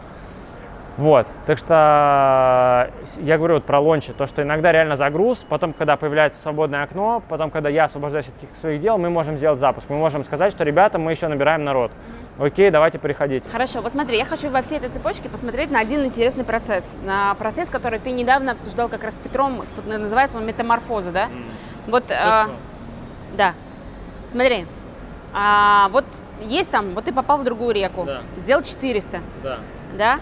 Вот, так что я говорю вот про лончи, то, что иногда реально загруз, потом, когда появляется свободное окно, потом, когда я освобождаюсь от каких-то своих дел, мы можем сделать запуск, мы можем сказать, что, ребята, мы еще набираем народ. Окей, давайте приходите. Хорошо, вот смотри, я хочу во всей этой цепочке посмотреть на один интересный процесс, на процесс, который ты недавно обсуждал как раз с Петром, называется он метаморфоза, да? Mm. Вот, а, да, смотри, а, вот есть там, вот ты попал в другую реку, да. сделал 400, да. да?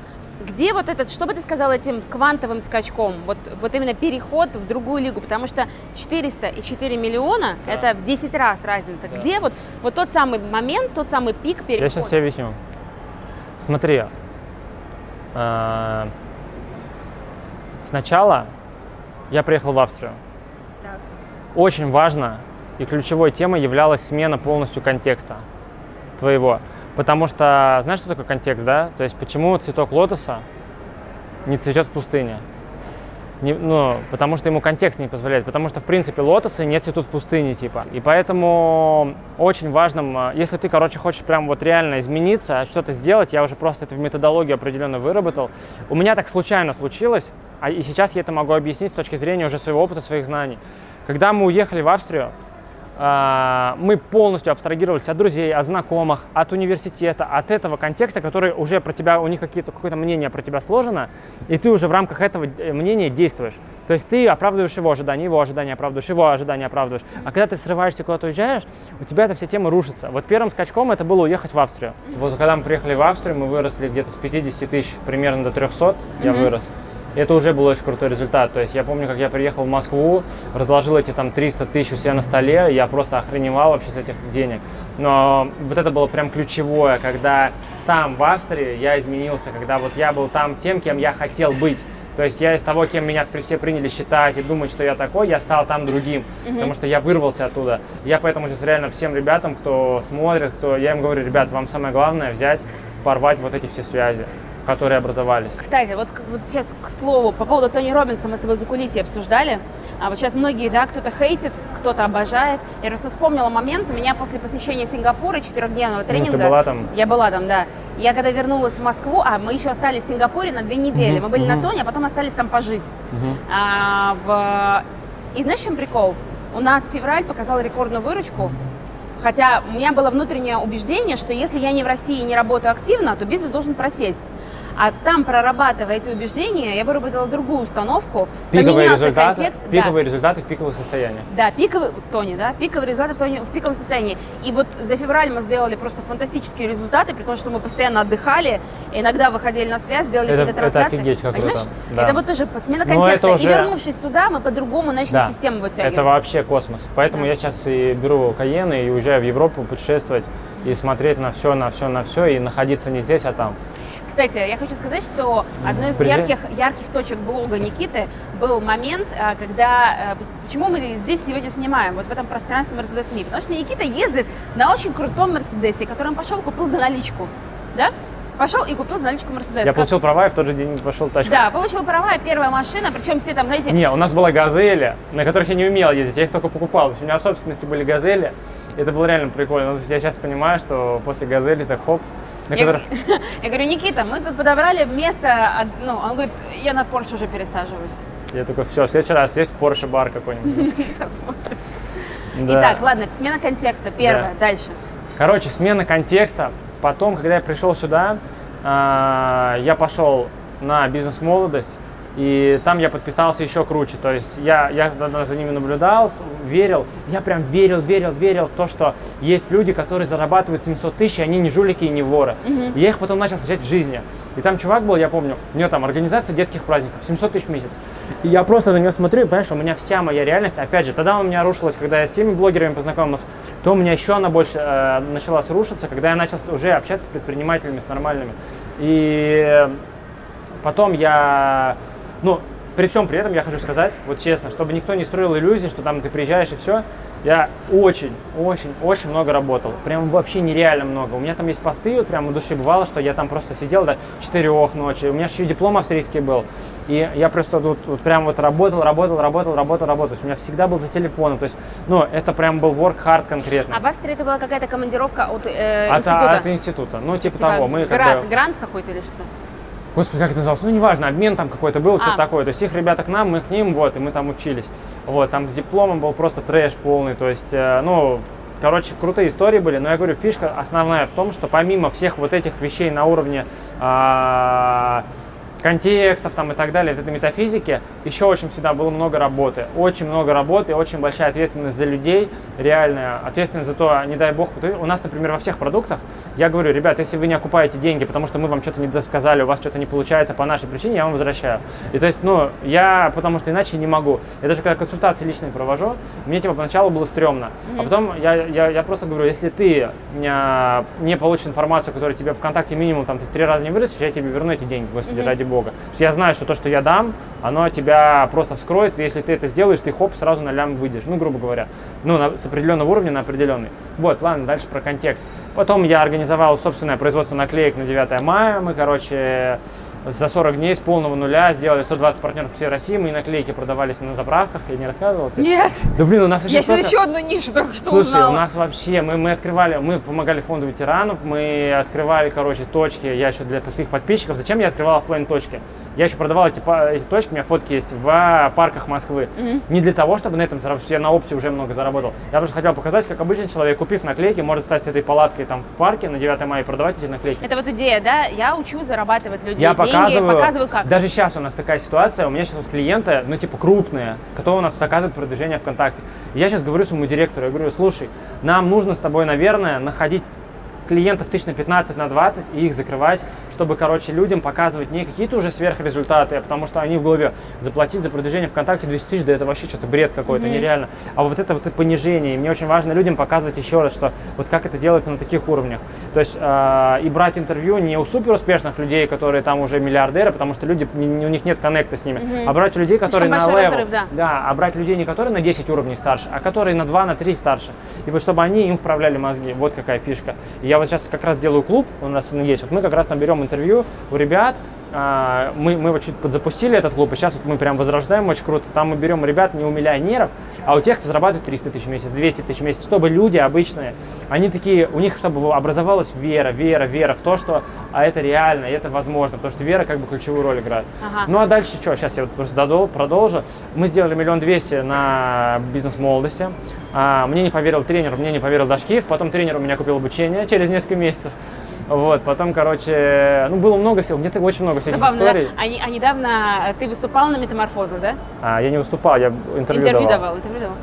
Где вот этот, что бы ты сказал этим квантовым скачком, вот, вот именно переход в другую лигу, потому что 400 и 4 миллиона, да. это в 10 раз разница. Да. Где вот, вот тот самый момент, тот самый пик перехода? Я сейчас тебе объясню. Смотри, э, сначала я приехал в Австрию. Так. Очень важно и ключевой темой являлась смена полностью контекста твоего. Потому что, знаешь, что такое контекст, да? То есть почему цветок лотоса не цветет в пустыне? Не, ну, потому что ему контекст не позволяет, потому что, в принципе, лотосы не цветут в пустыне, типа. И поэтому очень важно, если ты, короче, хочешь прям вот реально измениться, что-то сделать, я уже просто это в методологию определенно выработал. У меня так случайно случилось, а и сейчас я это могу объяснить с точки зрения уже своего опыта, своих знаний. Когда мы уехали в Австрию, а, мы полностью абстрагировались от друзей, от знакомых, от университета, от этого контекста, который уже про тебя, у них какие-то, какое-то мнение про тебя сложено, и ты уже в рамках этого э, мнения действуешь. То есть ты оправдываешь его ожидания, его ожидания оправдываешь, его ожидания оправдываешь. А когда ты срываешься, куда-то уезжаешь, у тебя эта вся тема рушится. Вот первым скачком это было уехать в Австрию. Вот когда мы приехали в Австрию, мы выросли где-то с 50 тысяч примерно до 300, mm-hmm. я вырос. Это уже был очень крутой результат. То есть я помню, как я приехал в Москву, разложил эти там 300 тысяч у себя на столе, я просто охреневал вообще с этих денег. Но вот это было прям ключевое, когда там, в Австрии, я изменился, когда вот я был там тем, кем я хотел быть. То есть я из того, кем меня все приняли считать и думать, что я такой, я стал там другим, mm-hmm. потому что я вырвался оттуда. Я поэтому сейчас реально всем ребятам, кто смотрит, кто, я им говорю, ребят, вам самое главное взять, порвать вот эти все связи которые образовались. Кстати, вот, вот сейчас к слову, по поводу Тони Робинса мы с тобой за кулисье обсуждали. А вот сейчас многие, да, кто-то хейтит, кто-то обожает. Я просто вспомнила момент, у меня после посещения Сингапура, четырехдневного тренинга... Ну, ты была там? Я была там, да. Я когда вернулась в Москву, а мы еще остались в Сингапуре на две недели. Угу, мы были угу. на Тоне, а потом остались там пожить. Угу. А, в... И знаешь, чем прикол? У нас февраль показал рекордную выручку. Хотя у меня было внутреннее убеждение, что если я не в России и не работаю активно, то бизнес должен просесть. А там, прорабатывая эти убеждения, я выработала другую установку. Пиковые результаты, контекст, пиковые да. результаты в пиковых состояниях. Да, пиковые, Тони, да, пиковые результаты в, тони, в пиковом состоянии. И вот за февраль мы сделали просто фантастические результаты, при том, что мы постоянно отдыхали, иногда выходили на связь, делали какие-то трансляции. Это офигеть, как Понимаешь? круто. Да. Это вот тоже смена контекста. Уже... И вернувшись сюда, мы по-другому начали да. систему вытягивать. Это вообще космос. Поэтому да. я сейчас и беру Каены и уезжаю в Европу путешествовать и смотреть на все, на все, на все, и находиться не здесь, а там. Кстати, я хочу сказать, что одной из ярких, ярких точек блога Никиты был момент, а, когда... Э, почему мы здесь сегодня снимаем, вот в этом пространстве Mercedes Me? Потому что Никита ездит на очень крутом Мерседесе, который он пошел купил за наличку. Да? Пошел и купил за наличку Мерседес. Я получил права и в тот же день пошел тачку. Да, получил права, первая машина, причем все там, знаете... Не, у нас была газели, на которых я не умел ездить, я их только покупал. у меня в собственности были газели, это было реально прикольно. Но я сейчас понимаю, что после газели так хоп, на я, которых... я говорю, Никита, мы тут подобрали место, ну, он говорит, я на Porsche уже пересаживаюсь. Я такой, все, в следующий раз есть Porsche бар какой-нибудь. Итак, ладно, смена контекста, первое, дальше. Короче, смена контекста. Потом, когда я пришел сюда, а, я пошел на бизнес-молодость, и там я подписался еще круче. То есть я, я за ними наблюдал, верил. Я прям верил, верил, верил в то, что есть люди, которые зарабатывают 700 тысяч, и они не жулики и не воры. Угу. И я их потом начал встречать в жизни. И там чувак был, я помню, у него там организация детских праздников, 700 тысяч в месяц. И я просто на него смотрю, и понимаешь, у меня вся моя реальность, опять же, тогда у меня рушилась, когда я с теми блогерами познакомился, то у меня еще она больше э, началась рушиться, когда я начал уже общаться с предпринимателями, с нормальными. И потом я ну, при всем при этом я хочу сказать, вот честно, чтобы никто не строил иллюзии, что там ты приезжаешь и все, я очень, очень, очень много работал. Прям вообще нереально много. У меня там есть посты, вот прям у души бывало, что я там просто сидел до 4 ночи. У меня еще и диплом австрийский был. И я просто тут вот прям вот работал, работал, работал, работал, работал. У меня всегда был за телефоном. То есть, ну, это прям был work hard конкретно. А в Австрии это была какая-то командировка от э, от, института? От института. Ну, типа, типа того. Мы грант, бы... грант какой-то или что? Господи, как это называлось? Ну, неважно, обмен там какой-то был, А. что-то такое. То есть их ребята к нам, мы к ним, вот, и мы там учились. Вот, там с дипломом был просто трэш полный. То есть, э, ну, короче, крутые истории были. Но я говорю, фишка основная в том, что помимо всех вот этих вещей на уровне а, контекстов там и так далее, вот этой метафизики, еще очень всегда было много работы. Очень много работы, очень большая ответственность за людей, реальная ответственность за то, не дай бог, у нас, например, во всех продуктах, я говорю, ребят, если вы не окупаете деньги, потому что мы вам что-то не досказали, у вас что-то не получается по нашей причине, я вам возвращаю. И то есть, ну, я, потому что иначе не могу. Я даже когда консультации личные провожу, мне типа поначалу было стрёмно. А потом я, я, я просто говорю, если ты не, не получишь информацию, которая тебе ВКонтакте минимум там ты в три раза не вырастешь, я тебе верну эти деньги, господи, ради бога. Потому что я знаю, что то, что я дам, оно тебя просто вскроет, и если ты это сделаешь, ты хоп, сразу на лям выйдешь, ну, грубо говоря. Ну, на- с определенного уровня на определенный. Вот, ладно, дальше про контекст. Потом я организовал собственное производство наклеек на 9 мая. Мы, короче, за 40 дней с полного нуля сделали 120 партнеров по всей России. Мы наклейки продавались на заправках. Я не рассказывал тебе? Нет, Да блин, у нас вообще я столько- еще одну нишу только что Слушай, узнала. у нас вообще, мы, мы открывали, мы помогали фонду ветеранов, мы открывали, короче, точки, я еще для своих подписчиков. Зачем я открывал оффлайн точки? Я еще продавал эти, эти точки, у меня фотки есть, в а, парках Москвы. Не для того, чтобы на этом заработать, что я на опте уже много заработал. Я просто хотел показать, как обычный человек, купив наклейки, может стать с этой палаткой там в парке на 9 мая и продавать эти наклейки. Это вот идея, да? Я учу зарабатывать людей Я деньги, показываю, показываю как. даже сейчас у нас такая ситуация, у меня сейчас вот клиенты, ну типа крупные, которые у нас заказывают продвижение ВКонтакте. Я сейчас говорю своему директору, я говорю, слушай, нам нужно с тобой, наверное, находить клиентов тысяч на 15, на 20 и их закрывать, чтобы, короче, людям показывать не какие-то уже сверхрезультаты, а потому что они в голове заплатить за продвижение ВКонтакте 200 тысяч, да это вообще что-то бред какой-то, нереально. А вот это вот и понижение. И мне очень важно людям показывать еще раз, что вот как это делается на таких уровнях. То есть э, и брать интервью не у супер успешных людей, которые там уже миллиардеры, потому что люди, не- у них нет connect а с ними, а брать у людей, которые на большой level. да. Да, а брать людей не которые на 10 уровней старше, а которые на 2, на 3 старше. И вот чтобы они им вправляли мозги. Вот какая фишка. И я вот сейчас как раз делаю клуб, у нас он есть. Вот мы как раз там берем интервью у ребят. а, Мы, мы вот чуть подзапустили этот клуб, и сейчас вот мы прям возрождаем очень круто. Там мы берем ребят не у миллионеров, а у тех, кто зарабатывает 300 тысяч в месяц, 200 тысяч в месяц, чтобы люди обычные, они такие, у них чтобы образовалась вера, вера, вера в то, что а это реально, и это возможно, потому что вера как бы ключевую роль играет. Ага. Ну а дальше что? Сейчас я вот просто додол- продолжу. Мы сделали миллион двести на бизнес молодости. А, мне не поверил тренер, мне не поверил Дашкиев. Потом тренер у меня купил обучение через несколько месяцев. Вот, потом, короче, ну было много всего, где-то очень много всяких Забавно, да? историй. А, не- а недавно ты выступал на метаморфозах, да? А, я не выступал, я интервью, Интервью давал. давал, интервью давал.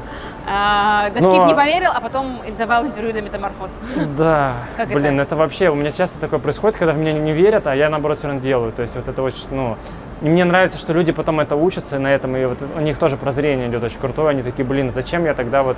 А, Дашкиев Но- не поверил, а потом давал интервью для метаморфоз. Да, Как блин, это? это? вообще, у меня часто такое происходит, когда в меня не верят, а я наоборот все равно делаю. То есть вот это очень, ну, и мне нравится, что люди потом это учатся на этом, и вот у них тоже прозрение идет очень крутое, они такие, блин, зачем я тогда вот,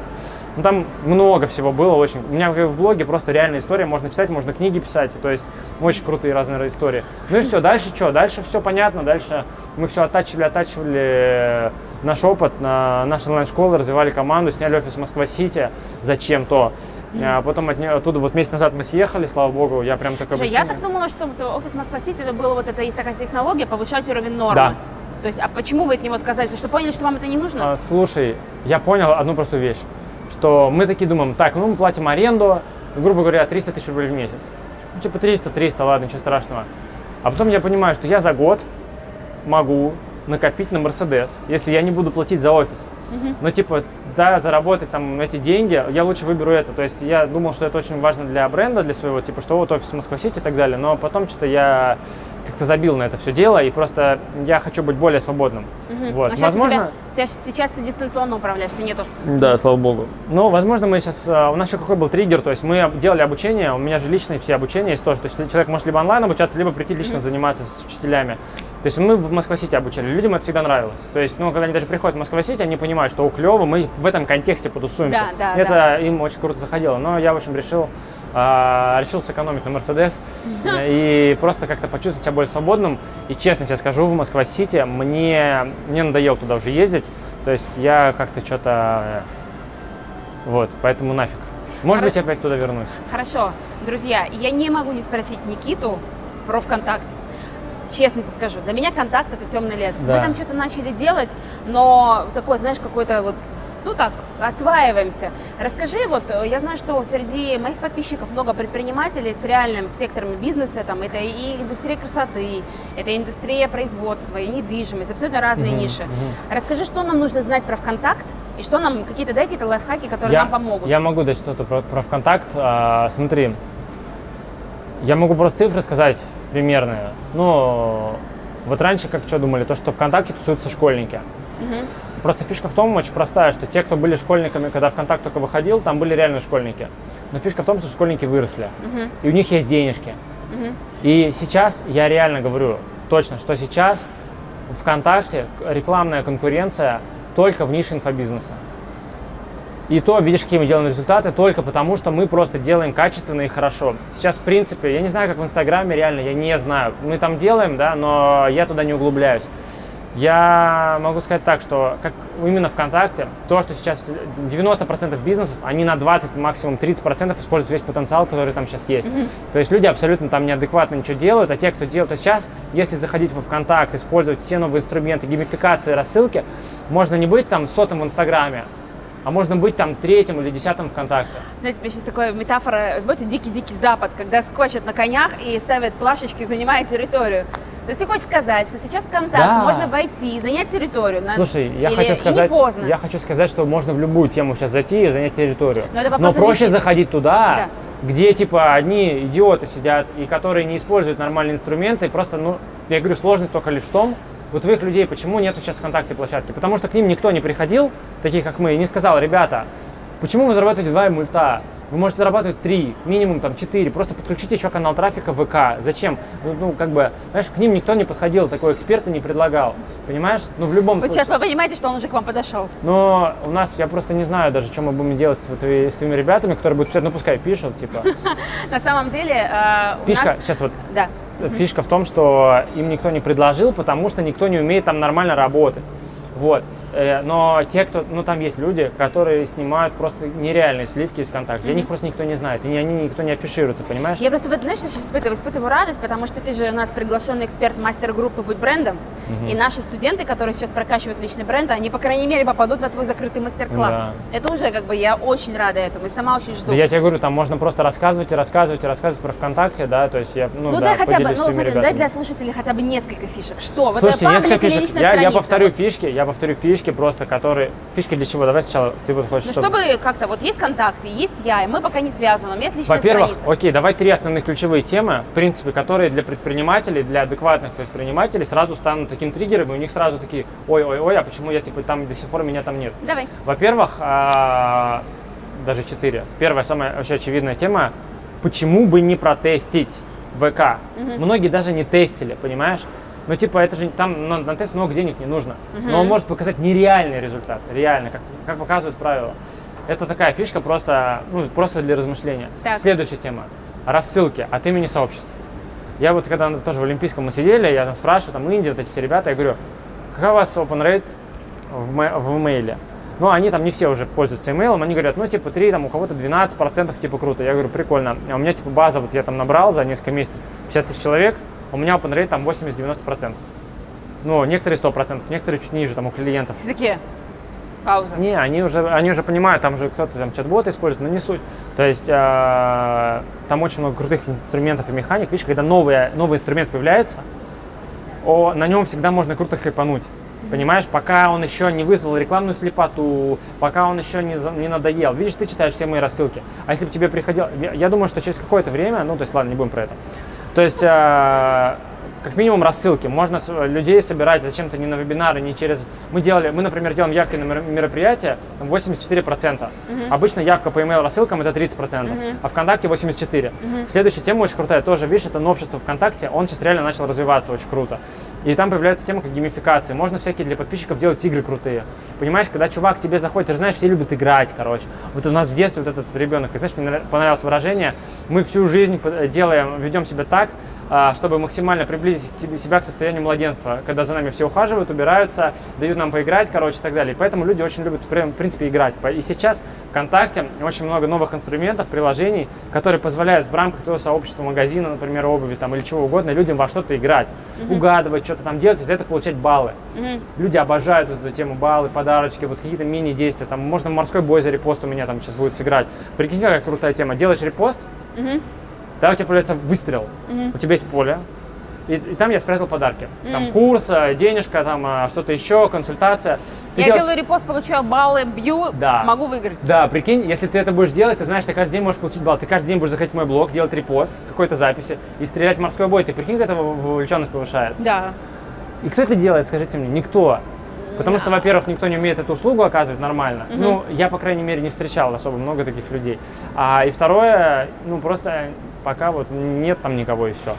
ну там много всего было очень, у меня в блоге просто реальная история, можно читать, можно книги писать, то есть очень крутые разные истории. Ну и все, дальше что, дальше все понятно, дальше мы все оттачивали, оттачивали наш опыт, на нашей онлайн-школы, развивали команду, сняли офис Москва-Сити, зачем-то. А потом от оттуда вот месяц назад мы съехали, слава богу, я прям такой... Слушай, я так думала, что офис Москва Сити это было вот это есть такая технология повышать уровень нормы. Да. То есть, а почему вы от него отказались? Вы что поняли, что вам это не нужно? А, Слушай, я понял одну простую вещь, что мы такие думаем, так, ну мы платим аренду, грубо говоря, 300 тысяч рублей в месяц. Ну, типа 300, 300, ладно, ничего страшного. А потом я понимаю, что я за год могу накопить на Мерседес, если я не буду платить за офис. Но типа, да, заработать там эти деньги, я лучше выберу это. То есть я думал, что это очень важно для бренда, для своего, типа, что вот офис Москва-Сити и так далее. Но потом что-то я как-то забил на это все дело, и просто я хочу быть более свободным. Мгм. Вот. А сейчас Возможно, у тебя, тебя сейчас все дистанционно управляешь, ты нет офиса. да, слава богу. Ну, возможно, мы сейчас... У нас еще какой был триггер, то есть мы делали обучение, у меня же личные все обучения есть тоже. То есть человек может либо онлайн обучаться, либо прийти лично заниматься с учителями. То есть мы в Москва-Сити обучали, людям это всегда нравилось. То есть, ну, когда они даже приходят в Москва-Сити, они понимают, что, о, клево, мы в этом контексте потусуемся. Да, да, это да. им очень круто заходило. Но я, в общем, решил, а, решил сэкономить на Мерседес и просто как-то почувствовать себя более свободным. И честно тебе скажу, в Москва-Сити мне, мне надоело туда уже ездить. То есть я как-то что-то... Вот, поэтому нафиг. Может Хоро- быть, опять туда вернусь. Хорошо, друзья, я не могу не спросить Никиту про ВКонтакт. Честно тебе скажу, для меня контакт это темный лес. Да. Мы там что-то начали делать, но такое, знаешь, какой-то вот ну так, осваиваемся. Расскажи, вот я знаю, что среди моих подписчиков много предпринимателей с реальным сектором бизнеса, там это и индустрия красоты, это индустрия производства, и недвижимость, абсолютно разные угу, ниши. Угу. Расскажи, что нам нужно знать про ВКонтакт, и что нам, какие-то, дай какие-то лайфхаки, которые я, нам помогут. Я могу дать что-то про, про ВКонтакт. А, смотри, я могу просто цифры сказать примерные. Ну, вот раньше как что думали, то, что ВКонтакте тусуются школьники. Угу. Просто фишка в том очень простая, что те, кто были школьниками, когда ВКонтакт только выходил, там были реально школьники. Но фишка в том, что школьники выросли, угу. и у них есть денежки. Угу. И сейчас я реально говорю точно, что сейчас ВКонтакте рекламная конкуренция только в нише инфобизнеса. И то, видишь, какие мы делаем результаты, только потому, что мы просто делаем качественно и хорошо. Сейчас, в принципе, я не знаю, как в Инстаграме, реально, я не знаю. Мы там делаем, да, но я туда не углубляюсь. Я могу сказать так, что как именно ВКонтакте, то, что сейчас 90% бизнесов, они на 20, максимум 30% используют весь потенциал, который там сейчас есть. Mm-hmm. То есть люди абсолютно там неадекватно ничего делают, а те, кто делают, то сейчас, если заходить во ВКонтакт, использовать все новые инструменты геймификации, рассылки, можно не быть там сотым в Инстаграме, а можно быть там третьим или десятым ВКонтакте. Знаете, мне сейчас такая метафора, знаете, дикий-дикий запад, когда скочат на конях и ставят плашечки, занимая территорию. То есть ты хочешь сказать, что сейчас в контакт да. можно войти и занять территорию? На... Слушай, я Или... хочу сказать, я хочу сказать, что можно в любую тему сейчас зайти и занять территорию. Но, Но проще личный. заходить туда, да. где типа одни идиоты сидят и которые не используют нормальные инструменты, просто, ну, я говорю, сложность только лишь в том, у твоих людей почему нету сейчас ВКонтакте площадки? Потому что к ним никто не приходил, таких как мы, и не сказал, ребята, почему вы зарабатываете два мульта? Вы можете зарабатывать три, минимум там четыре. Просто подключите еще канал трафика ВК. Зачем? Ну, ну, как бы, знаешь, к ним никто не подходил, такой эксперта не предлагал. Понимаешь? Ну, в любом вот случае. сейчас вы понимаете, что он уже к вам подошел. Но у нас, я просто не знаю даже, что мы будем делать с, вот, с своими ребятами, которые будут писать, ну, пускай пишут, типа. На самом деле, э, Фишка, сейчас вот. Да фишка в том, что им никто не предложил, потому что никто не умеет там нормально работать. Вот. Э, но те, кто, ну там есть люди, которые снимают просто нереальные сливки из ВКонтакте. Для них просто никто не знает, и они никто не афишируется, понимаешь? Я просто, вот, знаешь, сейчас испытываю, испытываю радость, потому что ты же у нас приглашенный эксперт мастер-группы «Будь брендом», угу. и наши студенты, которые сейчас прокачивают личный бренд, они, по крайней мере, попадут на твой закрытый мастер-класс. Да. Это уже, как бы, я очень рада этому, и сама очень жду. Да я тебе говорю, там можно просто рассказывать и рассказывать и рассказывать про ВКонтакте, да, то есть я, ну, ну да, хотя бы, ну смотри, дай для слушателей хотя бы несколько фишек. Что? Вот Слушайте, несколько фишек. Я, я повторю фишки, я повторю фишки просто, которые. Фишки для чего? Давай сначала ты вот хочешь... Ну, чтобы, чтобы как-то вот есть контакты, есть я, и мы пока не связаны, у меня есть Во-первых, страница. окей, давай три основных ключевые темы, в принципе, которые для предпринимателей, для адекватных предпринимателей сразу станут таким триггером, и у них сразу такие, ой-ой-ой, а почему я типа там до сих пор меня там нет? Давай. Во-первых, а, даже четыре. Первая, самая вообще очевидная тема, почему бы не протестить ВК? Угу. Многие даже не тестили, понимаешь? Ну, типа, это же там на, на тест много денег не нужно. Угу. Но он может показать нереальный результат. Реально, как, как показывают правила. Это такая фишка просто, ну, просто для размышления. Так. Следующая тема. Рассылки от имени сообщества. Я вот когда тоже в Олимпийском мы сидели, я там спрашиваю, там Индия, вот эти все ребята, я говорю, какая у вас open rate в, в имейле? Ну, они там не все уже пользуются имейлом, они говорят, ну, типа, 3, там, у кого-то 12%, типа, круто. Я говорю, прикольно. А у меня, типа, база, вот я там набрал за несколько месяцев 50 тысяч человек, у меня open rate там 80-90%. Ну, некоторые 100%, некоторые чуть ниже, там у клиентов. Все такие, пауза. Не, они уже, они уже понимают, там же кто-то там чат-боты использует, но не суть. То есть э, там очень много крутых инструментов и механик. Видишь, когда новый, новый инструмент появляется, о, на нем всегда можно круто хайпануть. Понимаешь, пока он еще не вызвал рекламную слепоту, пока он еще не, не надоел. Видишь, ты читаешь все мои рассылки. А если бы тебе приходил... Я думаю, что через какое-то время, ну, то есть, ладно, не будем про это. То есть, э, как минимум рассылки. Можно людей собирать зачем-то не на вебинары, не через... Мы делали, мы, например, делаем явки на мероприятия 84%. Угу. Обычно явка по email рассылкам это 30%, угу. а ВКонтакте 84%. Угу. Следующая тема очень крутая, тоже, видишь, это новшество ВКонтакте, он сейчас реально начал развиваться очень круто. И там появляется тема как геймификации. Можно всякие для подписчиков делать игры крутые. Понимаешь, когда чувак к тебе заходит, ты же знаешь, все любят играть, короче. Вот у нас в детстве вот этот ребенок, знаешь, мне понравилось выражение, мы всю жизнь делаем, ведем себя так, а, чтобы максимально приблизить себя к состоянию младенца, когда за нами все ухаживают, убираются, дают нам поиграть, короче, и так далее. И поэтому люди очень любят, в принципе, играть. И сейчас ВКонтакте очень много новых инструментов, приложений, которые позволяют в рамках твоего сообщества, магазина, например, обуви там, или чего угодно, людям во что-то играть, mm-hmm. угадывать, что что-то там делать, и за это получать баллы. Мгм. Люди обожают вот эту тему баллы, подарочки, вот какие-то мини-действия. Там можно морской бой за репост у меня там сейчас будет сыграть. Прикинь, какая крутая тема. Делаешь репост, Мгм. да, у тебя появляется выстрел. Мгм. У тебя есть поле. И, и там я спрятал подарки. Там Мгм. курс, э, денежка, там а, что-то еще, консультация. Ты Я делаешь- делаю репост, получаю баллы, бью, Да. могу выиграть. Да, прикинь, если ты это будешь делать, ты знаешь, ты каждый день можешь получить балл. Ты каждый день будешь заходить в мой блог, делать репост какой-то записи и стрелять в морской бой. Ты прикинь, как это вовлеченность повышает. Да. И кто это делает, скажите мне? Никто. Потому что, во-первых, никто не умеет эту услугу оказывать нормально. Мгм. Ну, я, по крайней мере, не встречал особо много таких людей. А, и второе, ну, просто пока вот нет там никого и все.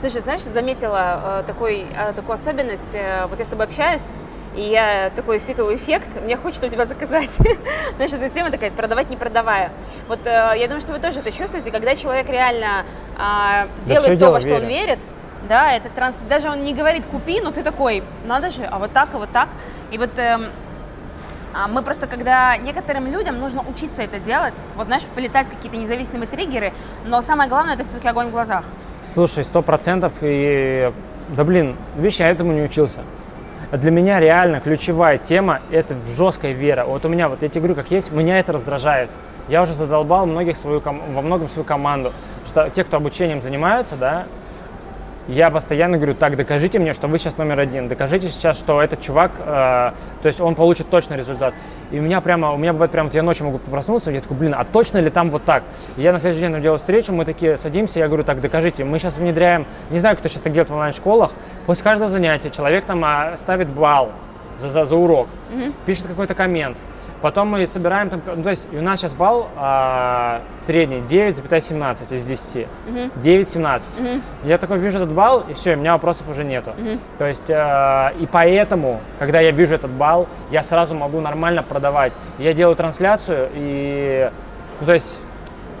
Слушай, знаешь, заметила э, такой, э, такую особенность. Э, вот я с тобой общаюсь, и я такой впитываю эффект, мне хочется у тебя заказать. Знаешь, эта тема такая, продавать не продавая. Вот э, я думаю, что вы тоже это чувствуете, когда человек реально Да делает всё то, во что он вере. верит, да, это транс... даже он не говорит купи, но ты такой, надо же, а вот так, а вот так. И вот а мы просто, когда некоторым людям нужно учиться это делать, вот знаешь, полетать какие-то независимые триггеры, но самое главное это все-таки огонь в глазах. Слушай, сто процентов и... Да блин, видишь, я этому не учился. Для меня реально ключевая тема – это жесткая вера. Вот у меня, вот я тебе говорю, как есть, меня это раздражает. Я уже задолбал многих свою, во многом свою команду. Что те, кто обучением занимаются, да, я постоянно говорю, так, докажите мне, что вы сейчас номер один, докажите сейчас, что этот чувак, э, то есть он получит точно результат. И у меня прямо, у меня бывает прямо, вот я ночью могу проснуться, я такой, блин, а точно ли там вот так? И я на следующий день делаю встречу, мы такие садимся, я говорю, так, докажите, мы сейчас внедряем, не знаю, кто сейчас так делает в онлайн-школах, после каждого занятия человек там а, ставит балл за, за, за урок, пишет какой-то коммент. Потом мы собираем там, ну, то есть у нас сейчас балл а, средний 9,17 из 10. 9,17. Я такой вижу этот балл, и все, у меня вопросов уже нету. То есть, э, и поэтому, когда я вижу этот балл, я сразу могу нормально продавать. Я делаю трансляцию, и, ну, то есть,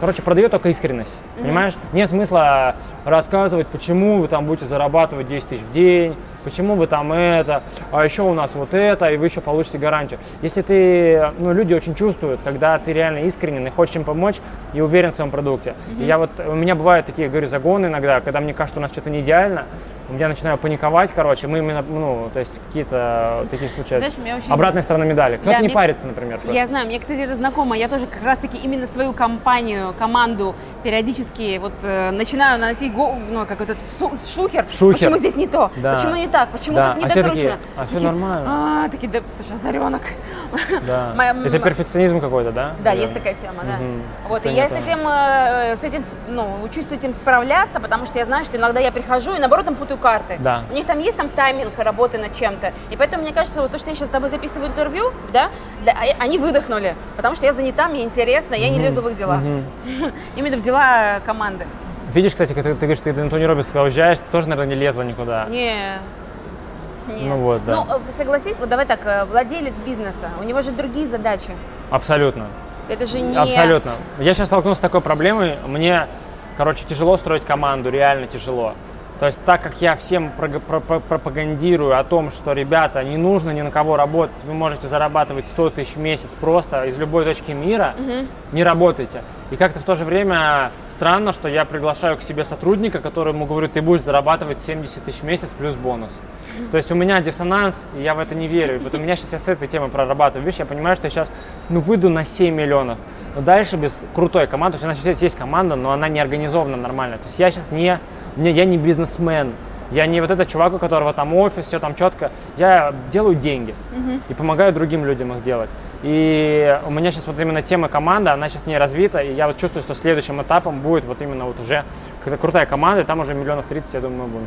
короче, продаю только искренность, понимаешь? Нет смысла рассказывать, почему вы там будете зарабатывать 10 тысяч в день, почему вы там это, а еще у нас вот это, и вы еще получите гарантию. Если ты, ну, люди очень чувствуют, когда ты реально искренен и хочешь им помочь, и уверен в своем продукте. И я вот, у меня бывают такие, говорю, загоны иногда, когда мне кажется, у нас что-то не идеально, я начинаю паниковать, короче, мы именно, ну, то есть какие-то такие случаи. Знаешь, очень- Обратная сторона медали. Кто-то Да, не мне- парится, например. просто. Я знаю, мне, кстати, это знакомо. Я тоже как раз-таки именно свою компанию, команду периодически вот э, начинаю наносить го- ну, как вот этот шухер. Шухер. Почему здесь не то? Да. Почему не так? Почему Да. тут не А все докручено? такие, а всё Такие, нормально. А, такие, да, слушай, озаренок. Да. Моя- Это перфекционизм какой-то, да? Да, Или- есть такая тема, да. Мгм. Вот, и я с Понятно. этим, э, с этим, ну, учусь с этим справляться, потому что я знаю, что иногда я прихожу и наоборот там путаю карты. Да. У них там есть там тайминг работы над чем-то. И поэтому мне кажется, вот то, что я сейчас с тобой записываю интервью, да, для- а- они выдохнули, потому что я занята, мне интересно, я не лезу в их дела. Именно в дела команды. Видишь, кстати, когда ты, говоришь, ты на Тони Робинс когда уезжаешь, ты тоже, наверное, не лезла никуда. Не. Не. Ну вот, да. Ну, э, согласись, вот давай так, э, владелец бизнеса, у него же другие задачи. Абсолютно. Это же не... Абсолютно. Я сейчас столкнулся с такой проблемой. Мне, короче, тяжело строить команду, реально тяжело. То есть так как я всем пропагандирую о том, что, ребята, не нужно ни на кого работать, вы можете зарабатывать 100 тысяч в месяц просто из любой точки мира, не работайте. И как-то в то же время странно, что я приглашаю к себе сотрудника, которому говорю, ты будешь зарабатывать 70 тысяч в месяц плюс бонус. То есть у меня диссонанс, и я в это не верю. Вот у меня сейчас я с этой темой прорабатываю. Видишь, я понимаю, что я сейчас ну, выйду на 7 миллионов. Но дальше без крутой команды, то есть у нас сейчас есть команда, но она не организована нормально. То есть я сейчас не я не бизнесмен, я не вот этот чувак, у которого там офис, все там четко. Я делаю деньги и помогаю другим людям их делать. И у меня сейчас вот именно тема команда, она сейчас не развита, и я вот чувствую, что следующим этапом будет вот именно вот уже когда крутая команда, и там уже миллионов 30, я думаю, мы будем.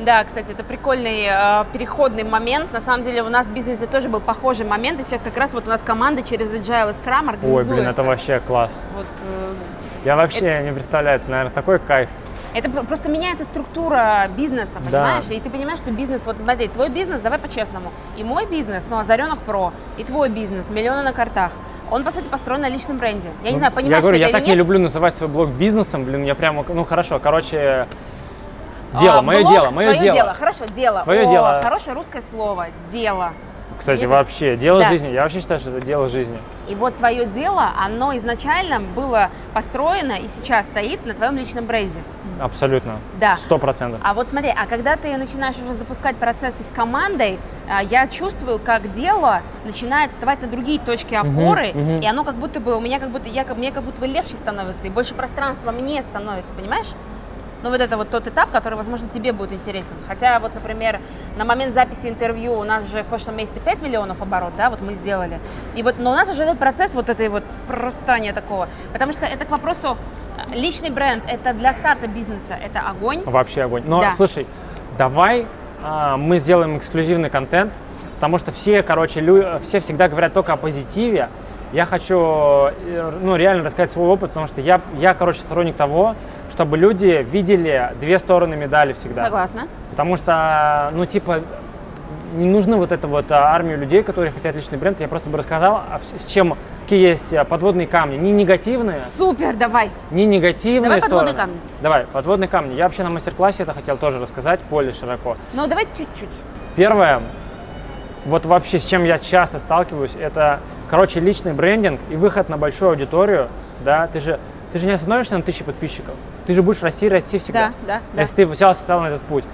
Да, кстати, это прикольный э, переходный момент. На самом деле у нас в бизнесе тоже был похожий момент. И сейчас как раз вот у нас команда через Agile и Scrum организуется. Ой, блин, это вообще класс. Вот, э, Я вообще не представляю, это, наверное, такой кайф. Это про- просто меняется структура бизнеса, Да. понимаешь? И ты понимаешь, что бизнес, вот смотри, твой бизнес, давай по-честному, и мой бизнес, ну, Озаренок Про, и твой бизнес, миллионы на картах, он, по сути, построен на личном бренде. Я не знаю, Ну, я понимаешь говорю, я так не люблю называть свой блог бизнесом, блин, я прямо, ну хорошо, короче, дело, А, мое блог, дело, мое твое дело. дело. Хорошо, дело. Твое О, дело. Хорошее русское слово. Дело. Кстати, Мне вообще, дело Да. жизни. Я вообще считаю, что это дело жизни. И вот твое дело, оно изначально было построено и сейчас стоит на твоем личном бренде. Абсолютно. Да. Сто процентов. А вот смотри, а когда ты начинаешь уже запускать процессы с командой, а, я чувствую, как дело начинает вставать на другие точки опоры, мгм. и оно как будто бы, у меня как будто, я, как- мне как будто бы легче становится, и больше пространства мне становится, понимаешь? Ну, вот это вот тот этап, который, возможно, тебе будет интересен. Хотя, вот, например, на момент записи интервью у нас же в прошлом месяце 5 миллионов оборот, да, вот мы сделали. И вот, но у нас уже этот процесс вот этой вот прорастания такого. Потому что это к вопросу, личный бренд, это для старта бизнеса, это огонь. Вообще огонь. Но Да. слушай, давай а, мы сделаем эксклюзивный контент, потому что все, короче, лю- все всегда говорят только о позитиве. Я хочу, э, ну, реально рассказать свой опыт, потому что я, я, короче, сторонник того, чтобы люди видели две стороны медали всегда. Согласна. Потому что, ну, типа, не нужны вот это вот а, армию людей, которые хотят личный бренд. Я просто бы рассказал, а с чем, какие есть а, подводные камни. Не негативные, Супер, давай. не негативные Давай подводные стороны. камни. Давай, подводные камни. Я вообще на мастер-классе это хотел тоже рассказать более широко. Ну, давай чуть-чуть. Первое, вот вообще с чем я часто сталкиваюсь, это, короче, личный брендинг и выход на большую аудиторию, да, ты же, ты же не остановишься на тысяче подписчиков, ты же будешь расти, расти всегда. Да, да, да. Если ты взялся стал на этот путь.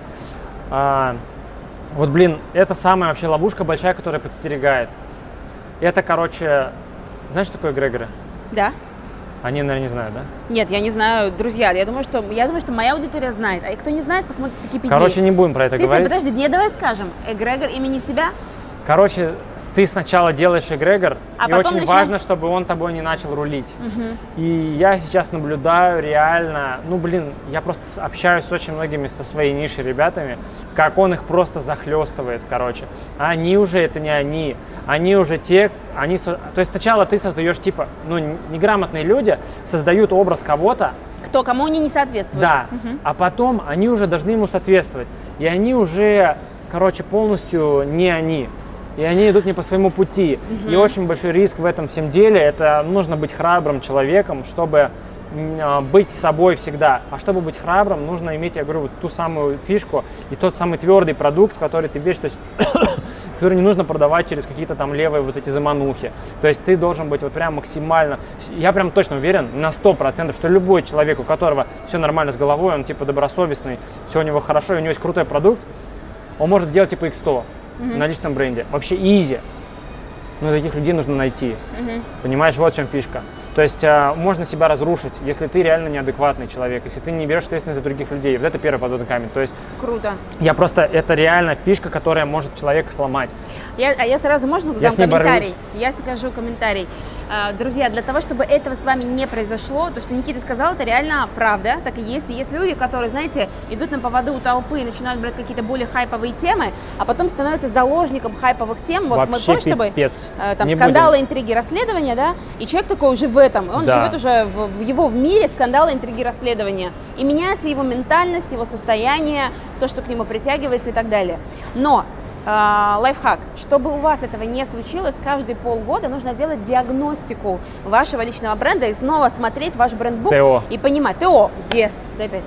А, вот, блин, это самая вообще ловушка большая, которая подстерегает. Это, короче, знаешь, что такое эгрегоры? Да. Они, наверное, не знают, да? Нет, я не знаю, друзья, я думаю, что я думаю, что моя аудитория знает. А кто не знает, посмотрите Википедию. Короче, не будем про это Ты, говорить. подожди, не давай скажем. Эгрегор имени себя? Короче, ты сначала делаешь эгрегор, А и очень начина- важно, чтобы он тобой не начал рулить. И я сейчас наблюдаю реально, ну блин, я просто общаюсь с очень многими со своей нишей ребятами, как он их просто захлестывает, короче. А Они уже это не они, они уже те, они, то есть сначала ты создаешь типа, ну неграмотные люди создают образ кого-то, Кто, кому они не соответствуют? да, Мгм. а потом они уже должны ему соответствовать. И они уже, короче, полностью не они. И они идут не по своему пути. И очень большой риск в этом всем деле. Это нужно быть храбрым человеком, чтобы а, быть собой всегда. А чтобы быть храбрым, нужно иметь, я говорю, вот ту самую фишку и тот самый твердый продукт, который ты веришь, то есть, который не нужно продавать через какие-то там левые вот эти заманухи. То есть ты должен быть вот прям максимально, я прям точно уверен на 100%, что любой человек, у которого все нормально с головой, он типа добросовестный, все у него хорошо, и у него есть крутой продукт, он может делать типа X100 на личном бренде. Вообще изи. Но таких людей нужно найти. Мгм. Понимаешь, вот в чем фишка. То есть а, можно себя разрушить, если ты реально неадекватный человек, если ты не берешь ответственность за других людей. Вот это первый подводный камень. То есть Круто. я просто, это реально фишка, которая может человека сломать. Я, а я сразу можно Я дам комментарий? Я скажу комментарий. А, Друзья, для того, чтобы этого с вами не произошло, то, что Никита сказал, это реально правда, так и есть. И есть люди, которые, знаете, идут на поводу у толпы и начинают брать какие-то более хайповые темы, а потом становятся заложником хайповых тем. Вот мы Вообще помнишь, чтобы э, там Не скандалы, будем. интриги, расследования, да, и человек такой уже в этом, он Да. живет уже в, в его в мире скандалы, интриги, расследования, и меняется его ментальность, его состояние, то, что к нему притягивается и так далее. Но э, лайфхак, чтобы у вас этого не случилось, каждые полгода нужно делать диагностику вашего личного бренда и снова смотреть ваш брендбук ТО. и понимать, ТО, yes, дай пять.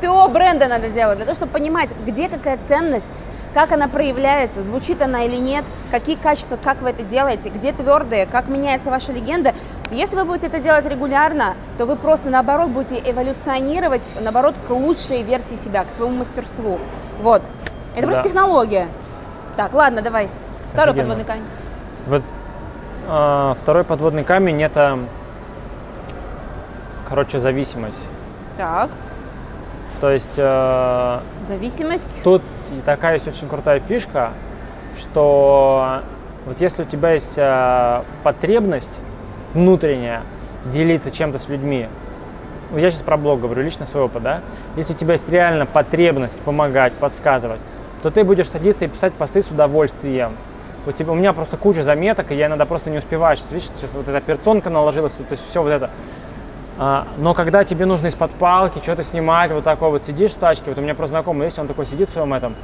ТО бренда надо делать, для того, чтобы понимать, где какая ценность, как она проявляется, звучит она или нет, какие качества, как вы это делаете, где твердые, как меняется ваша легенда. Если вы будете это делать регулярно, то вы просто наоборот будете эволюционировать, наоборот, к лучшей версии себя, к своему мастерству. Вот. Это просто Да. технология. Так, ладно, давай. Второй Офигенно. подводный камень. Вот а, второй подводный камень это, короче, зависимость. Так, То есть э, зависимость. тут такая есть очень крутая фишка, что вот если у тебя есть э, потребность внутренняя делиться чем-то с людьми, я сейчас про блог говорю, лично свой опыт, да, если у тебя есть реально потребность помогать, подсказывать, то ты будешь садиться и писать посты с удовольствием. Вот типа, у меня просто куча заметок, и я иногда просто не успеваю. Сейчас, видишь, сейчас вот эта операционка наложилась, то есть все вот это. А, но когда тебе нужно из-под палки что-то снимать, вот такой вот сидишь в тачке, вот у меня просто знакомый есть, он такой сидит в своем этом,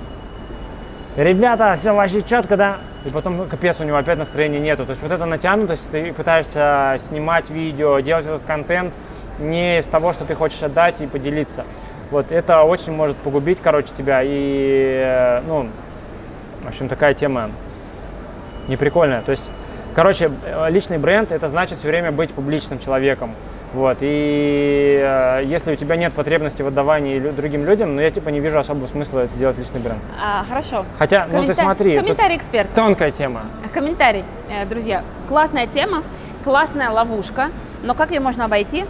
ребята, все вообще четко, да? И потом, ну, капец, у него опять настроения нету. То есть вот эта натянутость, ты пытаешься снимать видео, делать этот контент не из того, что ты хочешь отдать и поделиться. Вот это очень может погубить, короче, тебя. И, э, ну, в общем, такая тема не прикольно. То есть, короче, э, личный бренд это значит все время быть публичным человеком. Вот, и э, если у тебя нет потребности в отдавании лю- другим людям, ну я типа не вижу особого смысла делать личный бренд. А, хорошо. Хотя, ну ты Коммента- смотри, Комментарий эксперта. тонкая тема. Комментарий, э, друзья. Классная тема, классная ловушка, но как ее можно обойти?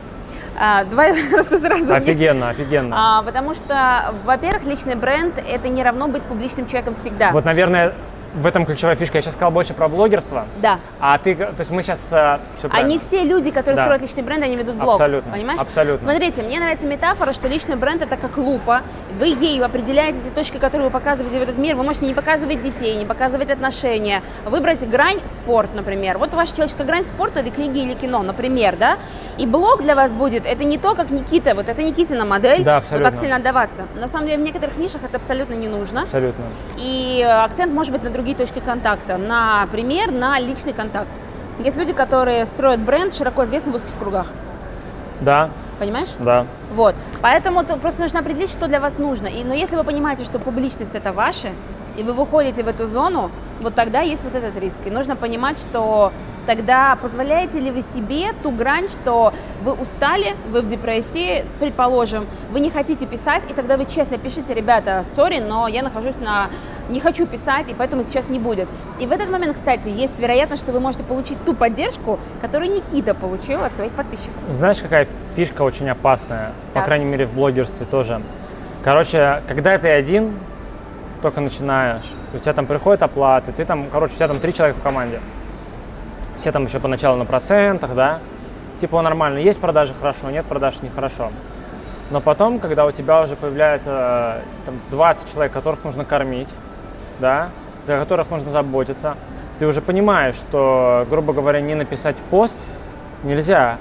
А, давай просто сразу. Офигенно, офигенно. А, потому что, во-первых, личный бренд это не равно быть публичным человеком всегда. Вот, наверное, в этом ключевая фишка. Я сейчас сказал больше про блогерство, Да. а ты, то есть мы сейчас все Они все люди, которые Да. строят личный бренд, они ведут блог. Абсолютно, Понимаешь? абсолютно. Смотрите, мне нравится метафора, что личный бренд это как лупа. Вы ею определяете те точки, которые вы показываете в этот мир. Вы можете не показывать детей, не показывать отношения. Выбрать грань спорт, например. Вот ваша человеческая грань спорта это книги или кино, например, да? И блог для вас будет, это не то, как Никита, вот это Никитина модель, Да, вот так абсолютно. сильно отдаваться. На самом деле в некоторых нишах это абсолютно не нужно. Абсолютно. И э, акцент может быть на другие точки контакта, например, на личный контакт. Есть люди, которые строят бренд, широко известный в узких кругах. Да, Понимаешь? да. Вот. Поэтому то- просто нужно определить, что для вас нужно. И, но если вы понимаете, что публичность это ваше, и вы выходите в эту зону, вот тогда есть вот этот риск. И нужно понимать, что тогда позволяете ли вы себе ту грань, что вы устали, вы в депрессии, предположим, вы не хотите писать, и тогда вы честно пишите, ребята, сори, но я нахожусь на... не хочу писать, и поэтому сейчас не будет. И в этот момент, кстати, есть вероятность, что вы можете получить ту поддержку, которую Никита получил от своих подписчиков. Знаешь, какая фишка очень опасная, Так. по крайней мере в блогерстве тоже. Короче, когда ты один, только начинаешь, у тебя там приходят оплаты, ты там, короче, у тебя там три человека в команде. Все там еще поначалу на процентах, да. Типа нормально, есть продажи хорошо, нет продаж нехорошо. Но потом, когда у тебя уже появляется э, там, 20 человек, которых нужно кормить, да, за которых нужно заботиться, ты уже понимаешь, что, грубо говоря, не написать пост нельзя.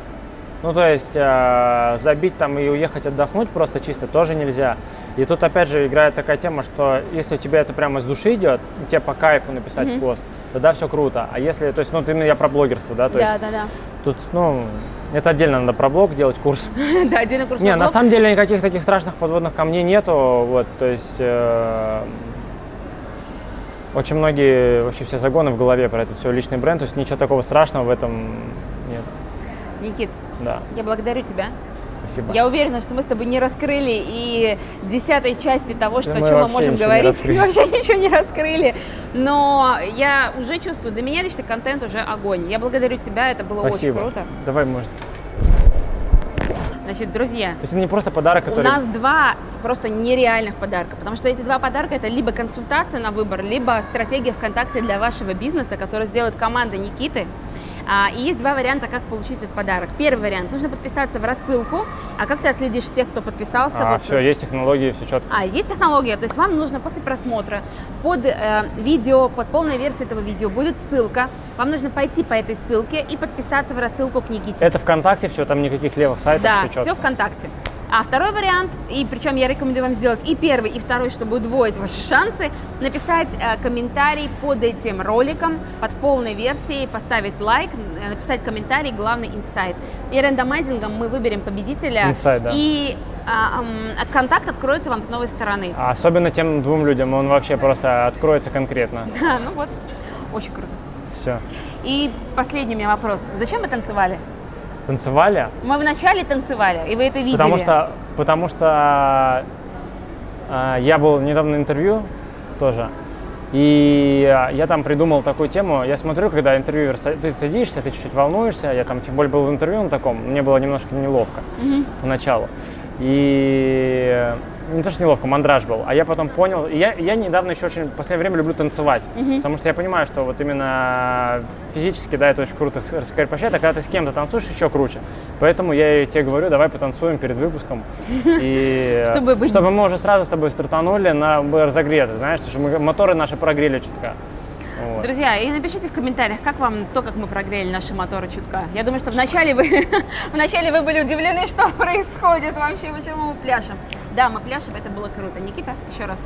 Ну, то есть э, забить там и уехать отдохнуть просто чисто тоже нельзя. И тут опять же играет такая тема, что если у тебя это прямо с души идет, тебе по кайфу написать пост, тогда все круто. А если, то есть, ну, ты, ну, я про блогерство, да, то да, есть да, да. тут, ну, это отдельно надо про блог делать курс. Да, отдельный курс Не, на самом деле никаких таких страшных подводных камней нету, вот, то есть э, очень многие, вообще все загоны в голове про это все личный бренд, то есть ничего такого страшного в этом нет, Никит, да, я благодарю тебя. спасибо. Я уверена, что мы с тобой не раскрыли и десятой части того, что, Да о чем мы можем говорить. Мы вообще ничего не раскрыли. Но я уже чувствую, для меня личный контент уже огонь. Я благодарю тебя, это было Спасибо. очень круто. Давай, может. Значит, друзья, То есть это не просто подарок, у который... нас два просто нереальных подарка, потому что эти два подарка это либо консультация на выбор, либо стратегия ВКонтакте для вашего бизнеса, которую сделает команда Никиты. А, и есть два варианта, как получить этот подарок. Первый вариант, нужно подписаться в рассылку. А как ты отследишь всех, кто подписался? А, Вот, все, есть технологии, все четко. А, есть технология, то есть вам нужно после просмотра под э, видео, под полной версией этого видео будет ссылка. Вам нужно пойти по этой ссылке и подписаться в рассылку к Никите. Это ВКонтакте все, там никаких левых сайтов, Да, все четко. все ВКонтакте. А второй вариант, и причем я рекомендую вам сделать и первый, и второй, чтобы удвоить ваши шансы, написать э, комментарий под этим роликом, под полной версией, поставить лайк, э, написать комментарий, главный инсайт. И рандомайзингом мы выберем победителя. Инсайт, да. И а, м, контакт откроется вам с новой стороны. А особенно тем двум людям, он вообще просто откроется конкретно. Да, ну вот, очень круто. Все. И последний у меня вопрос. Зачем вы танцевали? Танцевали? Мы вначале танцевали, и вы это видели. Потому что, потому что э, я был недавно интервью тоже, и я там придумал такую тему. Я смотрю, когда интервьюер, ты садишься, ты чуть-чуть волнуешься. Я там тем более был в интервью на таком, мне было немножко неловко поначалу. И не то, что неловко, мандраж был. А я потом понял, я, я недавно еще очень, в последнее время люблю танцевать. Потому что я понимаю, что вот именно физически, да, это очень круто раскрепощает, а когда ты с кем-то танцуешь, еще круче. Поэтому я тебе говорю, давай потанцуем перед выпуском. И Чтобы мы уже сразу с тобой стартанули на разогреты, знаешь, что мы моторы наши прогрели чутка. Вот. Друзья, и напишите в комментариях, как вам то, как мы прогрели наши моторы чутка. Я думаю, что вначале вы, вначале вы были удивлены, что происходит вообще, почему мы пляшем. Да, мы пляшем, это было круто. Никита, еще раз